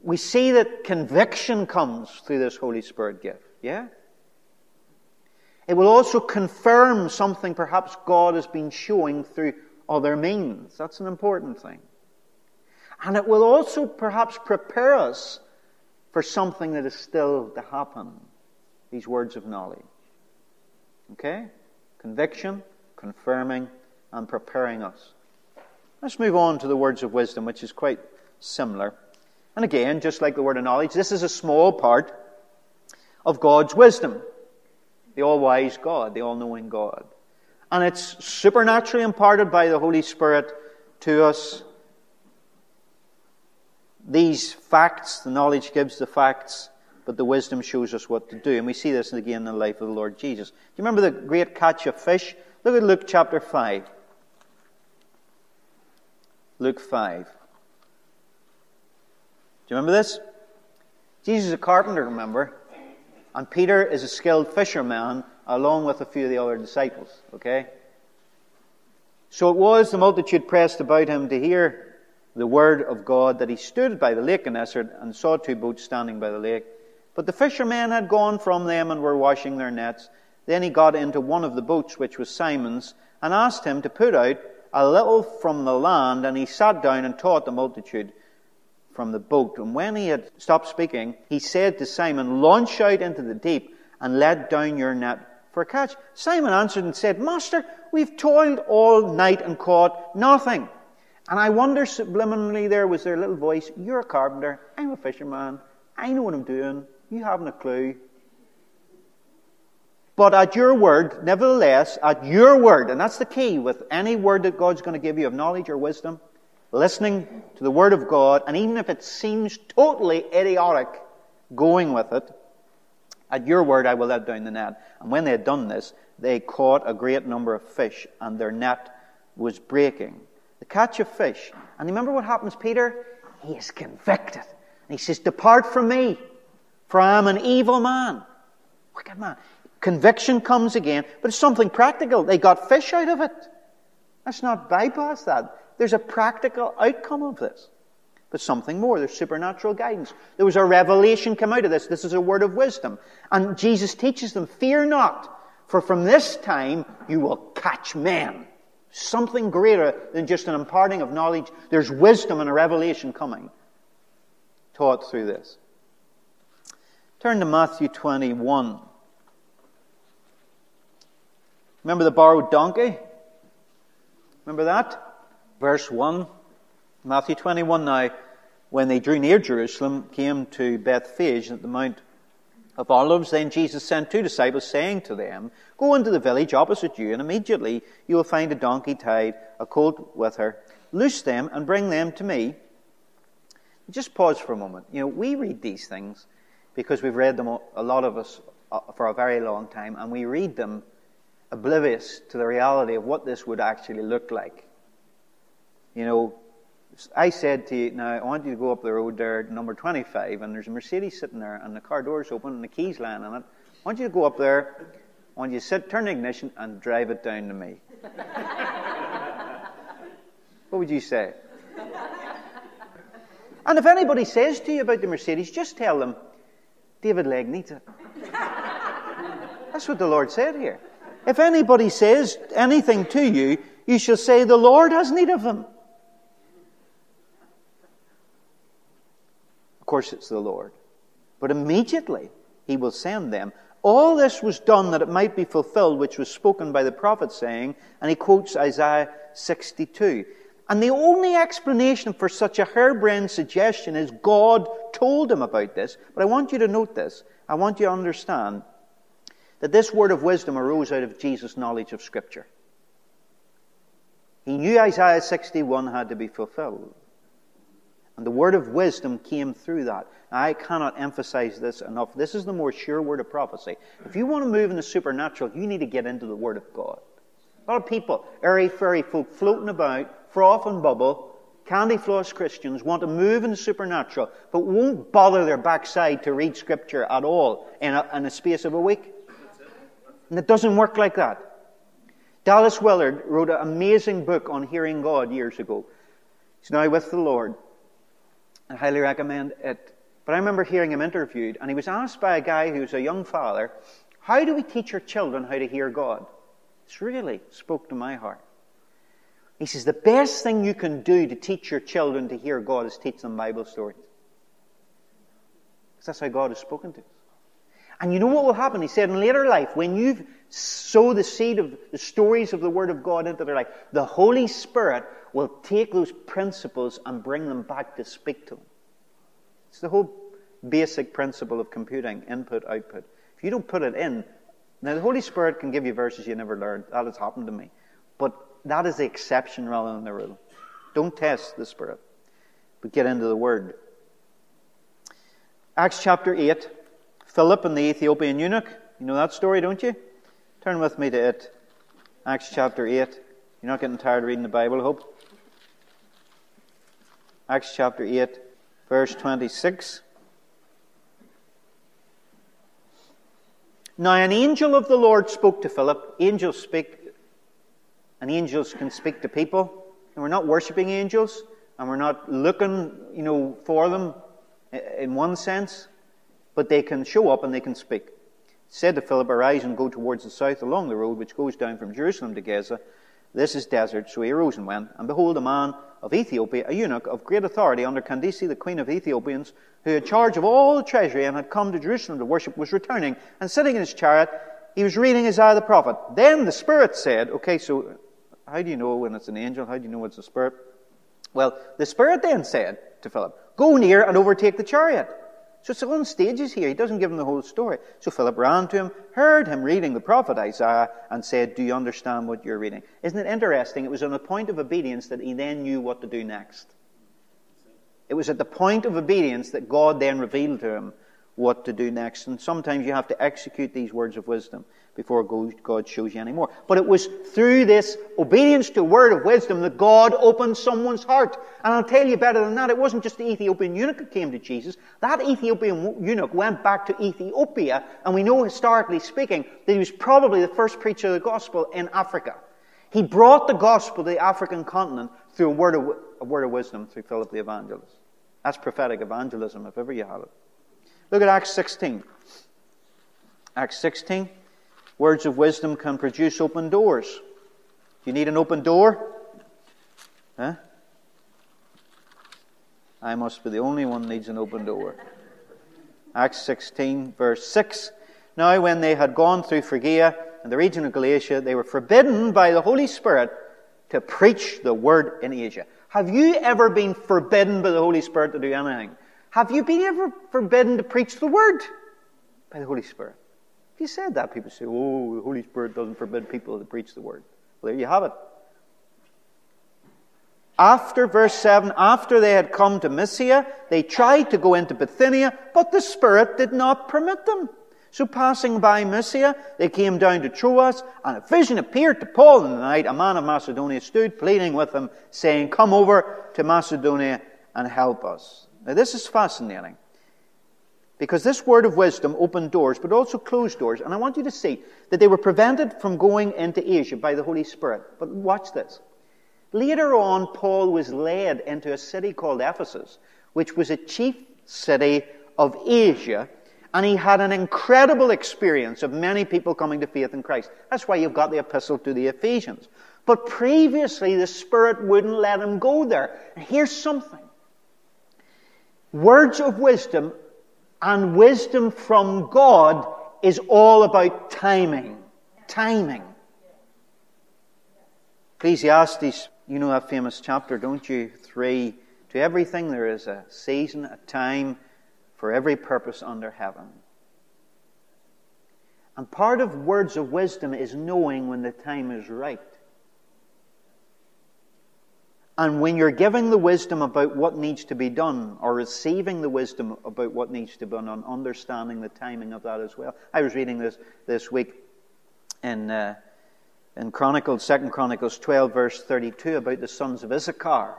we see that conviction comes through this Holy Spirit gift. Yeah? It will also confirm something perhaps God has been showing through other means. That's an important thing. And it will also perhaps prepare us for something that is still to happen. These words of knowledge. Okay? Conviction, confirming, and preparing us. Let's move on to the words of wisdom, which is quite similar. And again, just like the word of knowledge, this is a small part of God's wisdom. The all-wise God, the all-knowing God. And it's supernaturally imparted by the Holy Spirit to us. These facts, the knowledge gives the facts, but the wisdom shows us what to do. And we see this again in the life of the Lord Jesus. Do you remember the great catch of fish? Look at Luke chapter 5. Luke 5 you remember this? Jesus is a carpenter, remember? And Peter is a skilled fisherman along with a few of the other disciples, okay? So it was the multitude pressed about him to hear the word of God that he stood by the lake in Gennesaret and saw two boats standing by the lake. But the fishermen had gone from them and were washing their nets. Then he got into one of the boats, which was Simon's, and asked him to put out a little from the land, and he sat down and taught the multitude from the boat. And when he had stopped speaking, he said to Simon, Launch out into the deep and let down your net for a catch. Simon answered and said, Master, we've toiled all night and caught nothing. And I wonder subliminally there was their little voice, You're a carpenter, I'm a fisherman, I know what I'm doing, you haven't a clue. But at your word, nevertheless, at your word, and that's the key with any word that God's going to give you of knowledge or wisdom, listening to the word of God, and even if it seems totally idiotic, going with it, at your word I will let down the net. And when they had done this, they caught a great number of fish, and their net was breaking. The catch of fish. And remember what happens, Peter? He is convicted. And he says, Depart from me, for I am an evil man. Wicked man. Conviction comes again, but it's something practical. They got fish out of it. Let's not bypass that. There's a practical outcome of this. But something more. There's supernatural guidance. There was a revelation come out of this. This is a word of wisdom. And Jesus teaches them, fear not, for from this time you will catch men. Something greater than just an imparting of knowledge. There's wisdom and a revelation coming. Taught through this. Turn to Matthew 21. Remember the borrowed donkey? Remember that? Verse 1. Matthew 21 now, when they drew near Jerusalem, came to Bethphage at the Mount of Olives, then Jesus sent two disciples, saying to them, Go into the village opposite you, and immediately you will find a donkey tied, a colt with her. Loose them and bring them to me. Just pause for a moment. You know, we read these things because we've read them, a lot of us, uh, for a very long time, and we read them oblivious to the reality of what this would actually look like. You know, I said to you, now I want you to go up the road there, number 25, and there's a Mercedes sitting there, and the car door's open, and the key's lying on it. I want you to go up there, I want you to sit, turn the ignition, and drive it down to me. what would you say? And if anybody says to you about the Mercedes, just tell them, David Legge needs it. That's what the Lord said here. If anybody says anything to you, you shall say, The Lord has need of him. Of course, it's the Lord. But immediately he will send them. All this was done that it might be fulfilled, which was spoken by the prophet, saying, and he quotes Isaiah 62. And the only explanation for such a harebrained suggestion is God told him about this. But I want you to note this. I want you to understand that this word of wisdom arose out of Jesus' knowledge of Scripture. He knew Isaiah 61 had to be fulfilled. And the word of wisdom came through that. I cannot emphasize this enough. This is the more sure word of prophecy. If you want to move in the supernatural, you need to get into the word of God. A lot of people, airy fairy folk floating about, froth and bubble, candy floss Christians want to move in the supernatural, but won't bother their backside to read scripture at all in a, in a space of a week. And it doesn't work like that. Dallas Willard wrote an amazing book on hearing God years ago. He's now with the Lord. I highly recommend it. But I remember hearing him interviewed, and he was asked by a guy who's a young father, How do we teach our children how to hear God? This really spoke to my heart. He says, The best thing you can do to teach your children to hear God is teach them Bible stories. Because that's how God has spoken to us. And you know what will happen? He said in later life, when you sow the seed of the stories of the Word of God into their life, the Holy Spirit will take those principles and bring them back to speak to them. It's the whole basic principle of computing input, output. If you don't put it in, now the Holy Spirit can give you verses you never learned. That has happened to me. But that is the exception rather than the rule. Don't test the Spirit, but get into the Word. Acts chapter 8. Philip and the Ethiopian eunuch. You know that story, don't you? Turn with me to it. Acts chapter 8. You're not getting tired of reading the Bible, I hope. Acts chapter 8, verse 26. Now, an angel of the Lord spoke to Philip. Angels speak, and angels can speak to people. And we're not worshipping angels, and we're not looking, you know, for them in one sense but they can show up and they can speak. said to Philip, Arise and go towards the south along the road which goes down from Jerusalem to Gaza. This is desert. So and went. And behold, a man of Ethiopia, a eunuch of great authority under Candace, the queen of Ethiopians, who had charge of all the treasury and had come to Jerusalem to worship, was returning and sitting in his chariot. he was reading Isaiah the prophet. Then the Spirit said, okay, so how do you know when it's an angel? How do you know it's a Spirit? Well, the Spirit then said to Philip, go near and overtake the chariot. So it's on stages here. He doesn't give him the whole story. So Philip ran to him, heard him reading the prophet Isaiah, and said, Do you understand what you're reading? Isn't it interesting? It was on the point of obedience that he then knew what to do next. It was at the point of obedience that God then revealed to him what to do next. And sometimes you have to execute these words of wisdom before God shows you any more. But it was through this obedience to word of wisdom that God opened someone's heart. And I'll tell you better than that, it wasn't just the Ethiopian eunuch who came to Jesus. That Ethiopian eunuch went back to Ethiopia, and we know historically speaking that he was probably the first preacher of the gospel in Africa. He brought the gospel to the African continent through a word of, a word of wisdom through Philip the evangelist. That's prophetic evangelism, if ever you have it. Look at Acts 16. Acts 16. Words of wisdom can produce open doors. Do you need an open door? Huh? I must be the only one needs an open door. Acts 16, verse 6. Now, when they had gone through Phrygia and the region of Galatia, they were forbidden by the Holy Spirit to preach the word in Asia. Have you ever been forbidden by the Holy Spirit to do anything? Have you been ever forbidden to preach the word by the Holy Spirit? If you said that, people say, oh, the Holy Spirit doesn't forbid people to preach the word. Well, there you have it. After verse 7, after they had come to Mysia, they tried to go into Bithynia, but the Spirit did not permit them. So passing by Mysia, they came down to Troas, and a vision appeared to Paul in the night. A man of Macedonia stood pleading with him, saying, Come over to Macedonia and help us. Now, this is fascinating because this word of wisdom opened doors, but also closed doors. And I want you to see that they were prevented from going into Asia by the Holy Spirit. But watch this. Later on, Paul was led into a city called Ephesus, which was a chief city of Asia, and he had an incredible experience of many people coming to faith in Christ. That's why you've got the epistle to the Ephesians. But previously, the Spirit wouldn't let him go there. And here's something Words of wisdom and wisdom from God is all about timing. Timing. Ecclesiastes, you know that famous chapter, don't you? Three. To everything there is a season, a time for every purpose under heaven. And part of words of wisdom is knowing when the time is right. And when you're giving the wisdom about what needs to be done, or receiving the wisdom about what needs to be done, and understanding the timing of that as well. I was reading this this week in uh, in Chronicles, Second Chronicles 12, verse 32, about the sons of Issachar.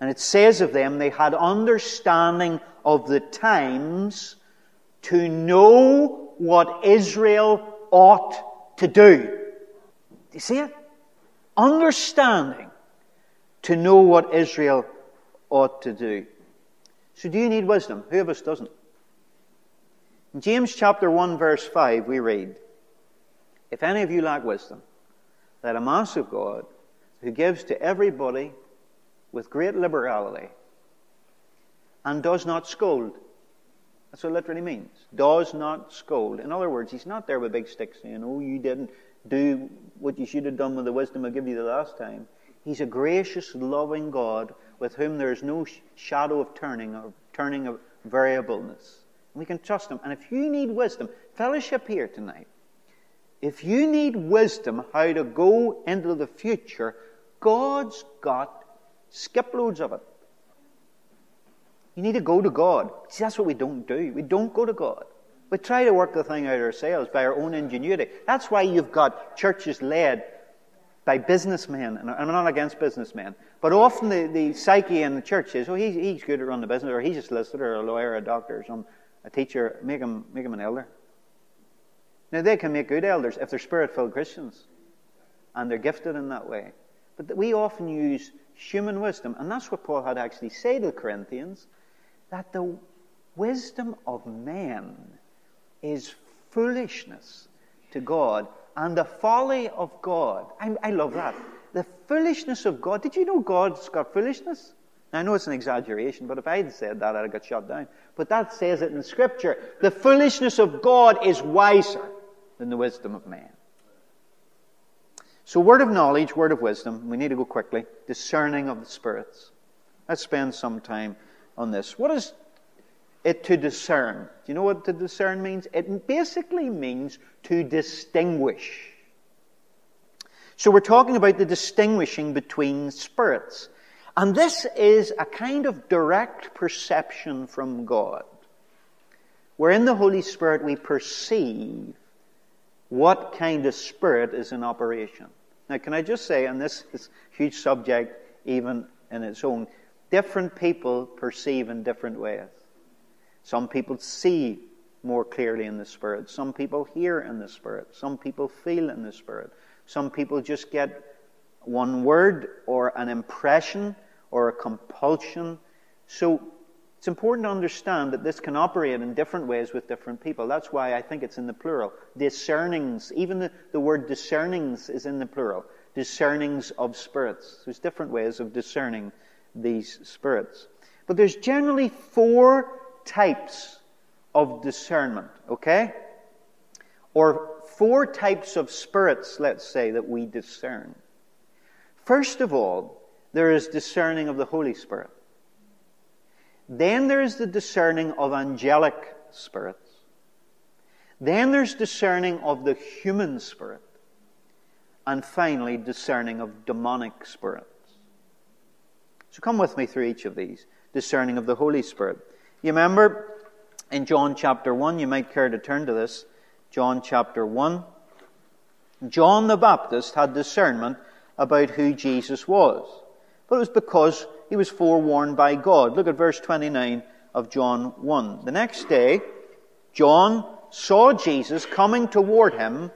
And it says of them, they had understanding of the times to know what Israel ought to do. Do you see it? Understanding to know what Israel ought to do. So, do you need wisdom? Who of us doesn't? In James chapter 1, verse 5, we read, If any of you lack wisdom, let him ask of God, who gives to everybody with great liberality and does not scold. That's what it literally means. Does not scold. In other words, he's not there with big sticks saying, Oh, you didn't do what you should have done with the wisdom I gave you the last time. He's a gracious, loving God with whom there is no shadow of turning or turning of variableness. We can trust him. And if you need wisdom, fellowship here tonight. If you need wisdom how to go into the future, God's got skip loads of it. You need to go to God. See, that's what we don't do. We don't go to God. We try to work the thing out ourselves by our own ingenuity. That's why you've got churches led by businessmen, and I'm not against businessmen, but often the, the psyche in the church is, oh, he's, he's good at running the business, or he's a solicitor, or a lawyer, or a doctor, or some, a teacher, make him, make him an elder. Now, they can make good elders if they're spirit filled Christians, and they're gifted in that way. But we often use human wisdom, and that's what Paul had actually said to the Corinthians that the wisdom of men is foolishness to God and the folly of God. I, I love that. The foolishness of God. Did you know God's got foolishness? I know it's an exaggeration, but if I had said that, I'd have got shot down. But that says it in Scripture. The foolishness of God is wiser. than the wisdom of man. So, word of knowledge, word of wisdom, we need to go quickly. Discerning of the spirits. Let's spend some time on this. What is it to discern? Do you know what to discern means? It basically means to distinguish. So, we're talking about the distinguishing between spirits. And this is a kind of direct perception from God. Where in the Holy Spirit we perceive what kind of spirit is in operation. Now, can I just say, and this is a huge subject even in its own, different people perceive in different ways. Some people see more clearly in the Spirit. Some people hear in the Spirit. Some people feel in the Spirit. Some people just get one word or an impression or a compulsion. So it's important to understand that this can operate in different ways with different people. That's why I think it's in the plural. Discernings, even the, the word discernings is in the plural. Discernings of spirits. There's different ways of discerning these spirits. But there's generally four types of discernment, okay? Or four types of spirits, let's say, that we discern. First of all, there is discerning of the Holy Spirit. Then there's the discerning of angelic spirits. Then there's discerning of the human spirit. And finally, discerning of demonic spirits. So come with me through each of these. Discerning of the Holy Spirit. You remember in John chapter 1, you might care to turn to this. John chapter 1. John the Baptist had discernment about who Jesus was. But it was because he was forewarned by God. Look at verse 29 of John 1. The next day, John saw Jesus coming toward him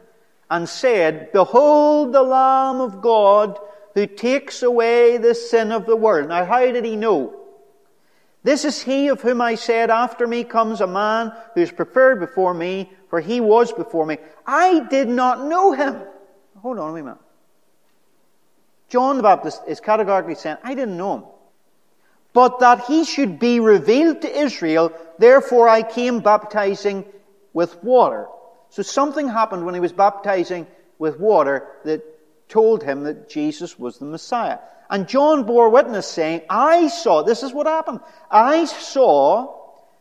and said, Behold the Lamb of God who takes away the sin of the world. Now, how did he know? This is he of whom I said, After me comes a man who is preferred before me, for he was before me. I did not know him. Hold on a minute. John the Baptist is categorically saying, I didn't know him but that he should be revealed to Israel. Therefore I came baptizing with water. So something happened when he was baptizing with water that told him that Jesus was the Messiah. And John bore witness saying, I saw, this is what happened. I saw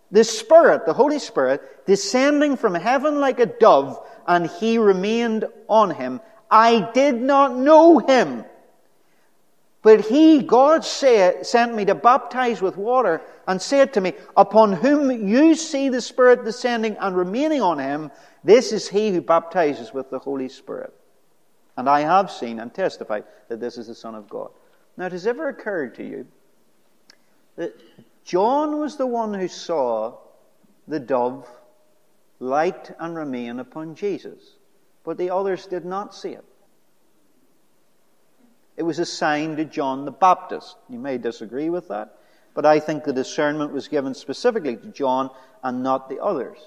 the Spirit, the Holy Spirit, descending from heaven like a dove, and he remained on him. I did not know him. But he, God said, sent me to baptize with water and said to me, Upon whom you see the Spirit descending and remaining on him, this is he who baptizes with the Holy Spirit. And I have seen and testified that this is the Son of God. Now, it has ever occurred to you that John was the one who saw the dove light and remain upon Jesus, but the others did not see it. It was assigned to John the Baptist. You may disagree with that, but I think the discernment was given specifically to John and not the others.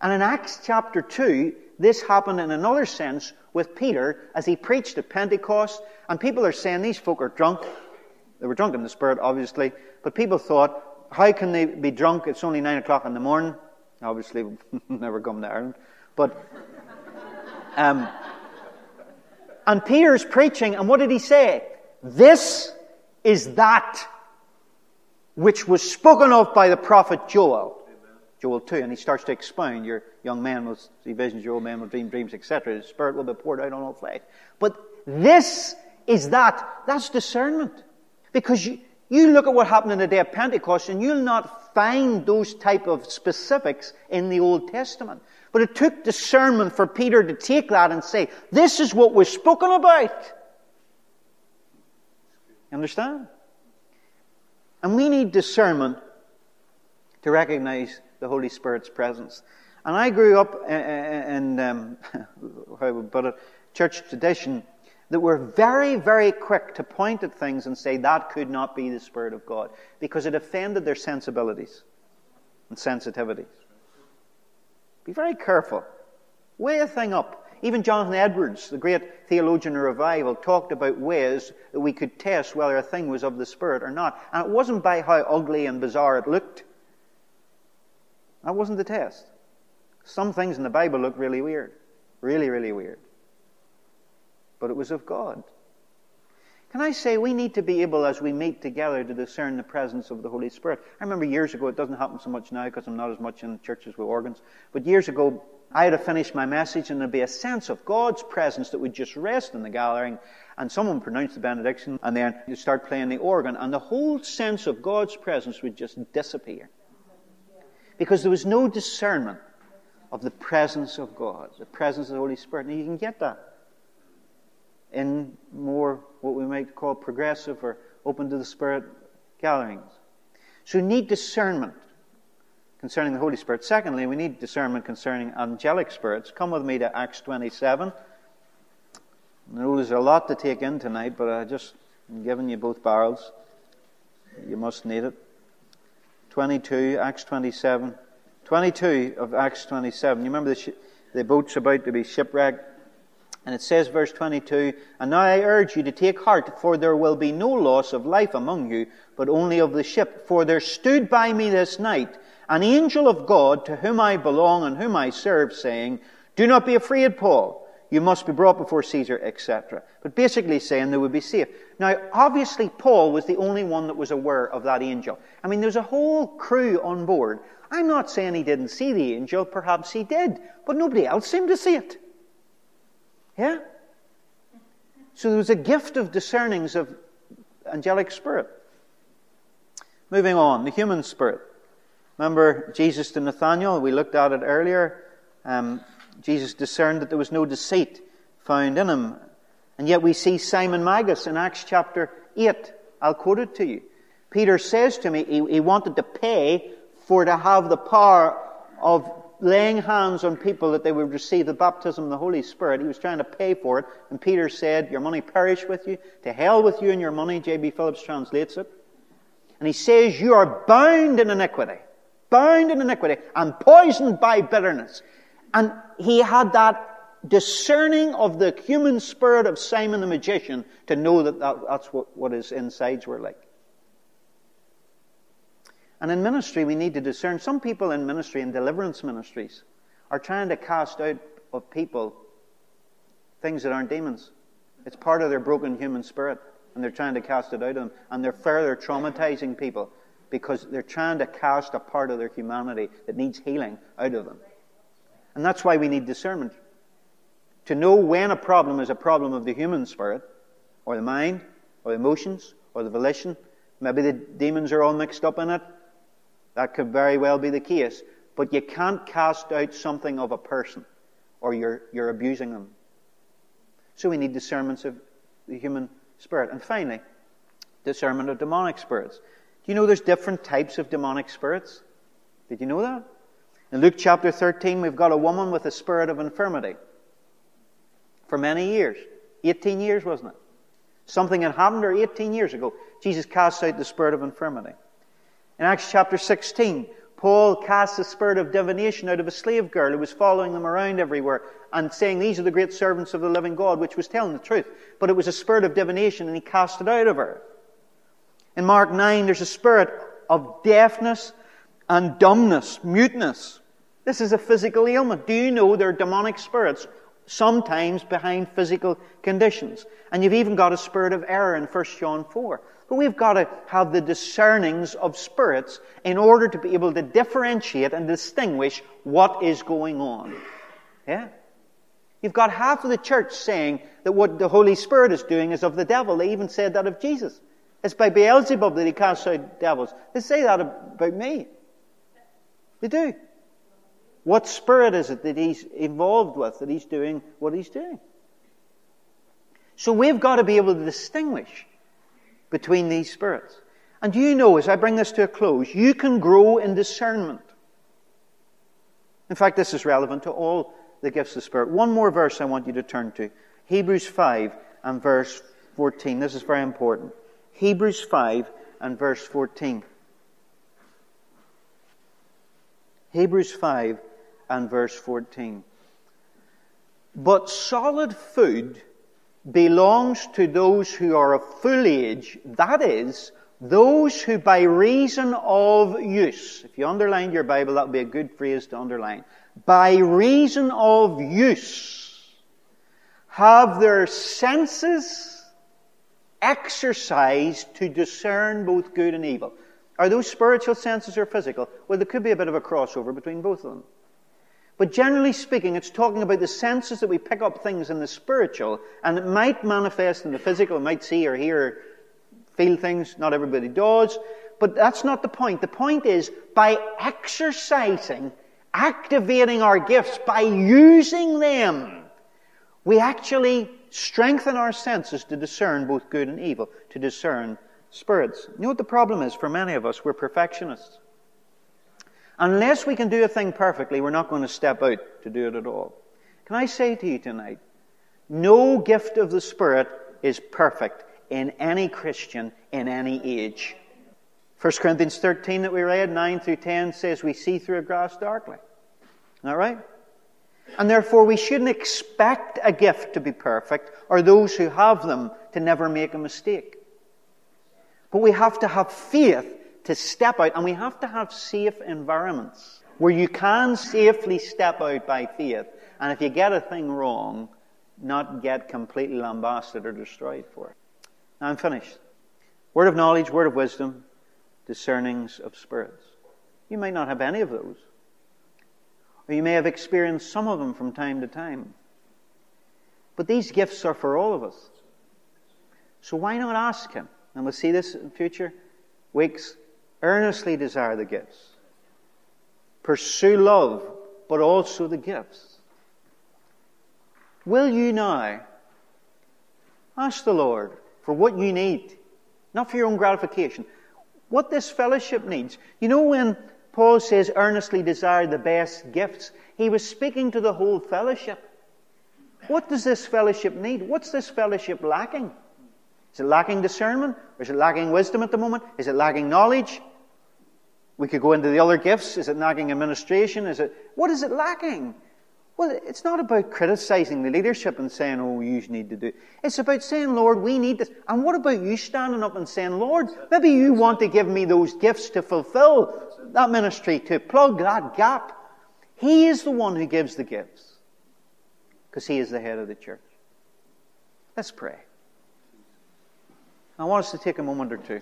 And in Acts chapter 2, this happened in another sense with Peter as he preached at Pentecost, and people are saying these folk are drunk. They were drunk in the Spirit, obviously, but people thought, how can they be drunk? It's only nine o'clock in the morning. Obviously, never come to Ireland. But, um, and Peter's preaching, and what did he say? This is that which was spoken of by the prophet Joel. Joel 2, and he starts to expound your young man will see visions, your old man will dream dreams, etc. The Spirit will be poured out on all flesh. But this is that. That's discernment. Because you, you look at what happened in the day of Pentecost and you'll not find those type of specifics in the Old Testament. But it took discernment for Peter to take that and say, this is what was spoken about. You understand? And we need discernment to recognize the Holy Spirit's presence. And I grew up in, um, how would put it, church tradition that were very, very quick to point at things and say that could not be the Spirit of God because it offended their sensibilities and sensitivities. Be very careful. Weigh a thing up. Even Jonathan Edwards, the great theologian of revival, talked about ways that we could test whether a thing was of the Spirit or not. And it wasn't by how ugly and bizarre it looked. That wasn't the test. Some things in the Bible look really weird. Really, really weird. But it was of God. Can I say we need to be able, as we meet together, to discern the presence of the Holy Spirit? I remember years ago, it doesn't happen so much now because I'm not as much in churches with organs, but years ago, I had to finish my message and there'd be a sense of God's presence that would just rest in the gathering and someone pronounced the benediction and then you start playing the organ and the whole sense of God's presence would just disappear. Because there was no discernment of the presence of God, the presence of the Holy Spirit. And you can get that in more what we might call progressive or open to the Spirit gatherings. So we need discernment concerning the Holy Spirit. Secondly, we need discernment concerning angelic spirits. Come with me to Acts 27. I know there's a lot to take in tonight, but I just am giving you both barrels. You must need it. 22, Acts 27. 22 of Acts 27. You remember the, sh- the boat's about to be shipwrecked? And it says, verse 22, And now I urge you to take heart, for there will be no loss of life among you, but only of the ship. For there stood by me this night an angel of God to whom I belong and whom I serve, saying, Do not be afraid, Paul. You must be brought before Caesar, etc. But basically saying they would be safe. Now, obviously, Paul was the only one that was aware of that angel. I mean, there's a whole crew on board. I'm not saying he didn't see the angel. Perhaps he did. But nobody else seemed to see it. Yeah? So there was a gift of discernings of angelic spirit. Moving on, the human spirit. Remember Jesus to Nathanael? We looked at it earlier. Um, Jesus discerned that there was no deceit found in him. And yet we see Simon Magus in Acts chapter 8. I'll quote it to you. Peter says to me he, he wanted to pay for to have the power of laying hands on people that they would receive the baptism of the Holy Spirit. He was trying to pay for it. And Peter said, Your money perish with you. To hell with you and your money. J.B. Phillips translates it. And he says, You are bound in iniquity bound in iniquity and poisoned by bitterness. And he had that discerning of the human spirit of Simon the magician to know that, that that's what, what his insides were like. And in ministry, we need to discern. Some people in ministry, in deliverance ministries, are trying to cast out of people things that aren't demons. It's part of their broken human spirit, and they're trying to cast it out of them. And they're further traumatizing people because they're trying to cast a part of their humanity that needs healing out of them. And that's why we need discernment. To know when a problem is a problem of the human spirit, or the mind, or the emotions, or the volition. Maybe the demons are all mixed up in it. That could very well be the case. But you can't cast out something of a person, or you're, you're abusing them. So we need discernment of the human spirit. And finally, discernment of demonic spirits Do you know there's different types of demonic spirits? Did you know that? In Luke chapter 13, we've got a woman with a spirit of infirmity. For many years. 18 years, wasn't it? Something had happened to her 18 years ago. Jesus cast out the spirit of infirmity. In Acts chapter 16, Paul cast the spirit of divination out of a slave girl who was following them around everywhere and saying, These are the great servants of the living God, which was telling the truth. But it was a spirit of divination and he cast it out of her. In Mark 9, there's a spirit of deafness and dumbness, muteness. This is a physical ailment. Do you know there are demonic spirits sometimes behind physical conditions? And you've even got a spirit of error in 1 John 4. But we've got to have the discernings of spirits in order to be able to differentiate and distinguish what is going on. Yeah? You've got half of the church saying that what the Holy Spirit is doing is of the devil. They even said that of Jesus. It's by Beelzebub that he casts out devils. They say that about me. They do. What spirit is it that he's involved with, that he's doing what he's doing? So we've got to be able to distinguish between these spirits. And you know, as I bring this to a close, you can grow in discernment. In fact, this is relevant to all the gifts of the Spirit. One more verse I want you to turn to. Hebrews 5 and verse 14. This is very important. Hebrews 5 and verse 14. Hebrews 5 and verse 14. But solid food belongs to those who are of full age, that is, those who by reason of use, if you underline your Bible, that would be a good phrase to underline. by reason of use, have their senses exercised to discern both good and evil. Are those spiritual senses or physical? Well, there could be a bit of a crossover between both of them. But generally speaking, it's talking about the senses that we pick up things in the spiritual, and it might manifest in the physical, it might see or hear, feel things, not everybody does, but that's not the point. The point is, by exercising, activating our gifts, by using them, we actually strengthen our senses to discern both good and evil, to discern spirits. You know what the problem is for many of us? We're perfectionists. Unless we can do a thing perfectly, we're not going to step out to do it at all. Can I say to you tonight, no gift of the Spirit is perfect in any Christian in any age. 1 Corinthians 13 that we read, 9 through 10, says we see through a glass darkly. All right? And therefore, we shouldn't expect a gift to be perfect or those who have them to never make a mistake. But we have to have faith to step out, and we have to have safe environments where you can safely step out by faith, and if you get a thing wrong, not get completely lambasted or destroyed for it. Now I'm finished. Word of knowledge, word of wisdom, discernings of spirits. You may not have any of those. Or you may have experienced some of them from time to time. But these gifts are for all of us. So why not ask Him? And we'll see this in future weeks Earnestly desire the gifts. Pursue love, but also the gifts. Will you now ask the Lord for what you need, not for your own gratification, what this fellowship needs? You know, when Paul says earnestly desire the best gifts, he was speaking to the whole fellowship. What does this fellowship need? What's this fellowship lacking? Is it lacking discernment? Or is it lacking wisdom at the moment? Is it lacking knowledge? We could go into the other gifts. Is it lacking administration? Is it, what is it lacking? Well, it's not about criticizing the leadership and saying, oh, you need to do. It's about saying, Lord, we need this. And what about you standing up and saying, Lord, maybe you want to give me those gifts to fulfill that ministry, to plug that gap. He is the one who gives the gifts. Because he is the head of the church. Let's pray. I want us to take a moment or two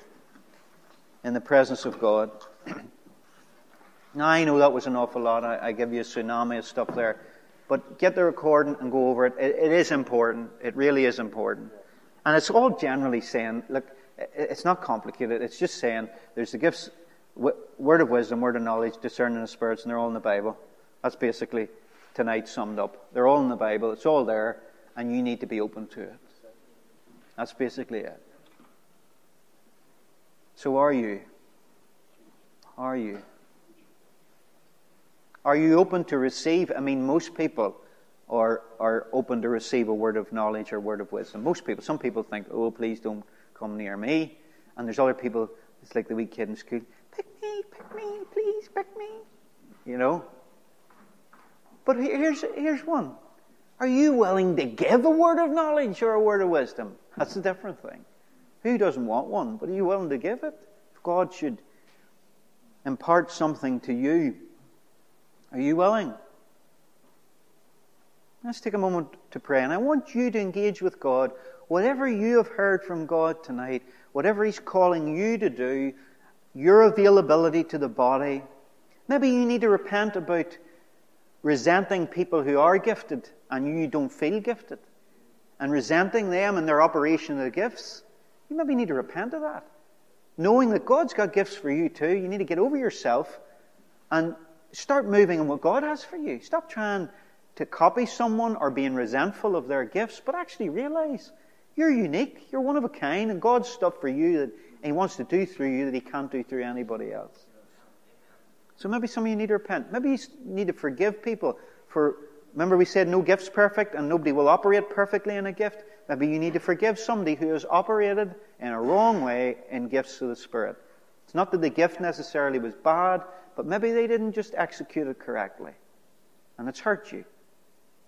in the presence of God. now, I know that was an awful lot. I, I, give you a tsunami of stuff there. But get the recording and go over it. it. It is important. It really is important. And it's all generally saying, look, it's not complicated. It's just saying there's the gifts, word of wisdom, word of knowledge, discerning of spirits, and they're all in the Bible. That's basically tonight summed up. They're all in the Bible. It's all there, and you need to be open to it. That's basically it. So are you? Are you? Are you open to receive? I mean, most people are, are open to receive a word of knowledge or word of wisdom. Most people. Some people think, oh, please don't come near me. And there's other people, it's like the wee kid in school, pick me, pick me, please, pick me. You know? But here's, here's one. Are you willing to give a word of knowledge or a word of wisdom? That's a different thing. Who doesn't want one? But are you willing to give it? If God should impart something to you, are you willing? Let's take a moment to pray. And I want you to engage with God. Whatever you have heard from God tonight, whatever He's calling you to do, your availability to the body. Maybe you need to repent about resenting people who are gifted and you don't feel gifted, and resenting them and their operation of the gifts. You maybe need to repent of that. Knowing that God's got gifts for you too, you need to get over yourself and start moving in what God has for you. Stop trying to copy someone or being resentful of their gifts, but actually realize you're unique, you're one of a kind, and God's stuff for you that He wants to do through you that He can't do through anybody else. So maybe some of you need to repent. Maybe you need to forgive people for. Remember, we said no gift's perfect and nobody will operate perfectly in a gift. Maybe you need to forgive somebody who has operated in a wrong way in gifts of the Spirit. It's not that the gift necessarily was bad, but maybe they didn't just execute it correctly. And it's hurt you,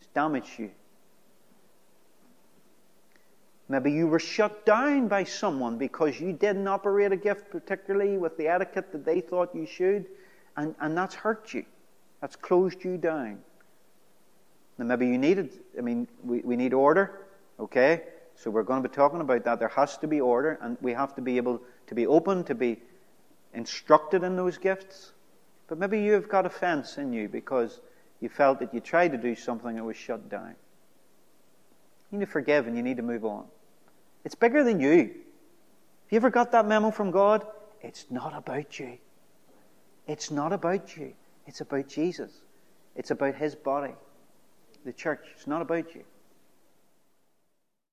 it's damaged you. Maybe you were shut down by someone because you didn't operate a gift particularly with the etiquette that they thought you should, and, and that's hurt you. That's closed you down. Now, maybe you needed, I mean, we, we need order, okay? So we're going to be talking about that. There has to be order, and we have to be able to be open, to be instructed in those gifts. But maybe you've got a fence in you because you felt that you tried to do something that was shut down. You need to forgive and you need to move on. It's bigger than you. Have you ever got that memo from God? It's not about you. It's not about you. It's about Jesus. It's about His body, the church. It's not about you.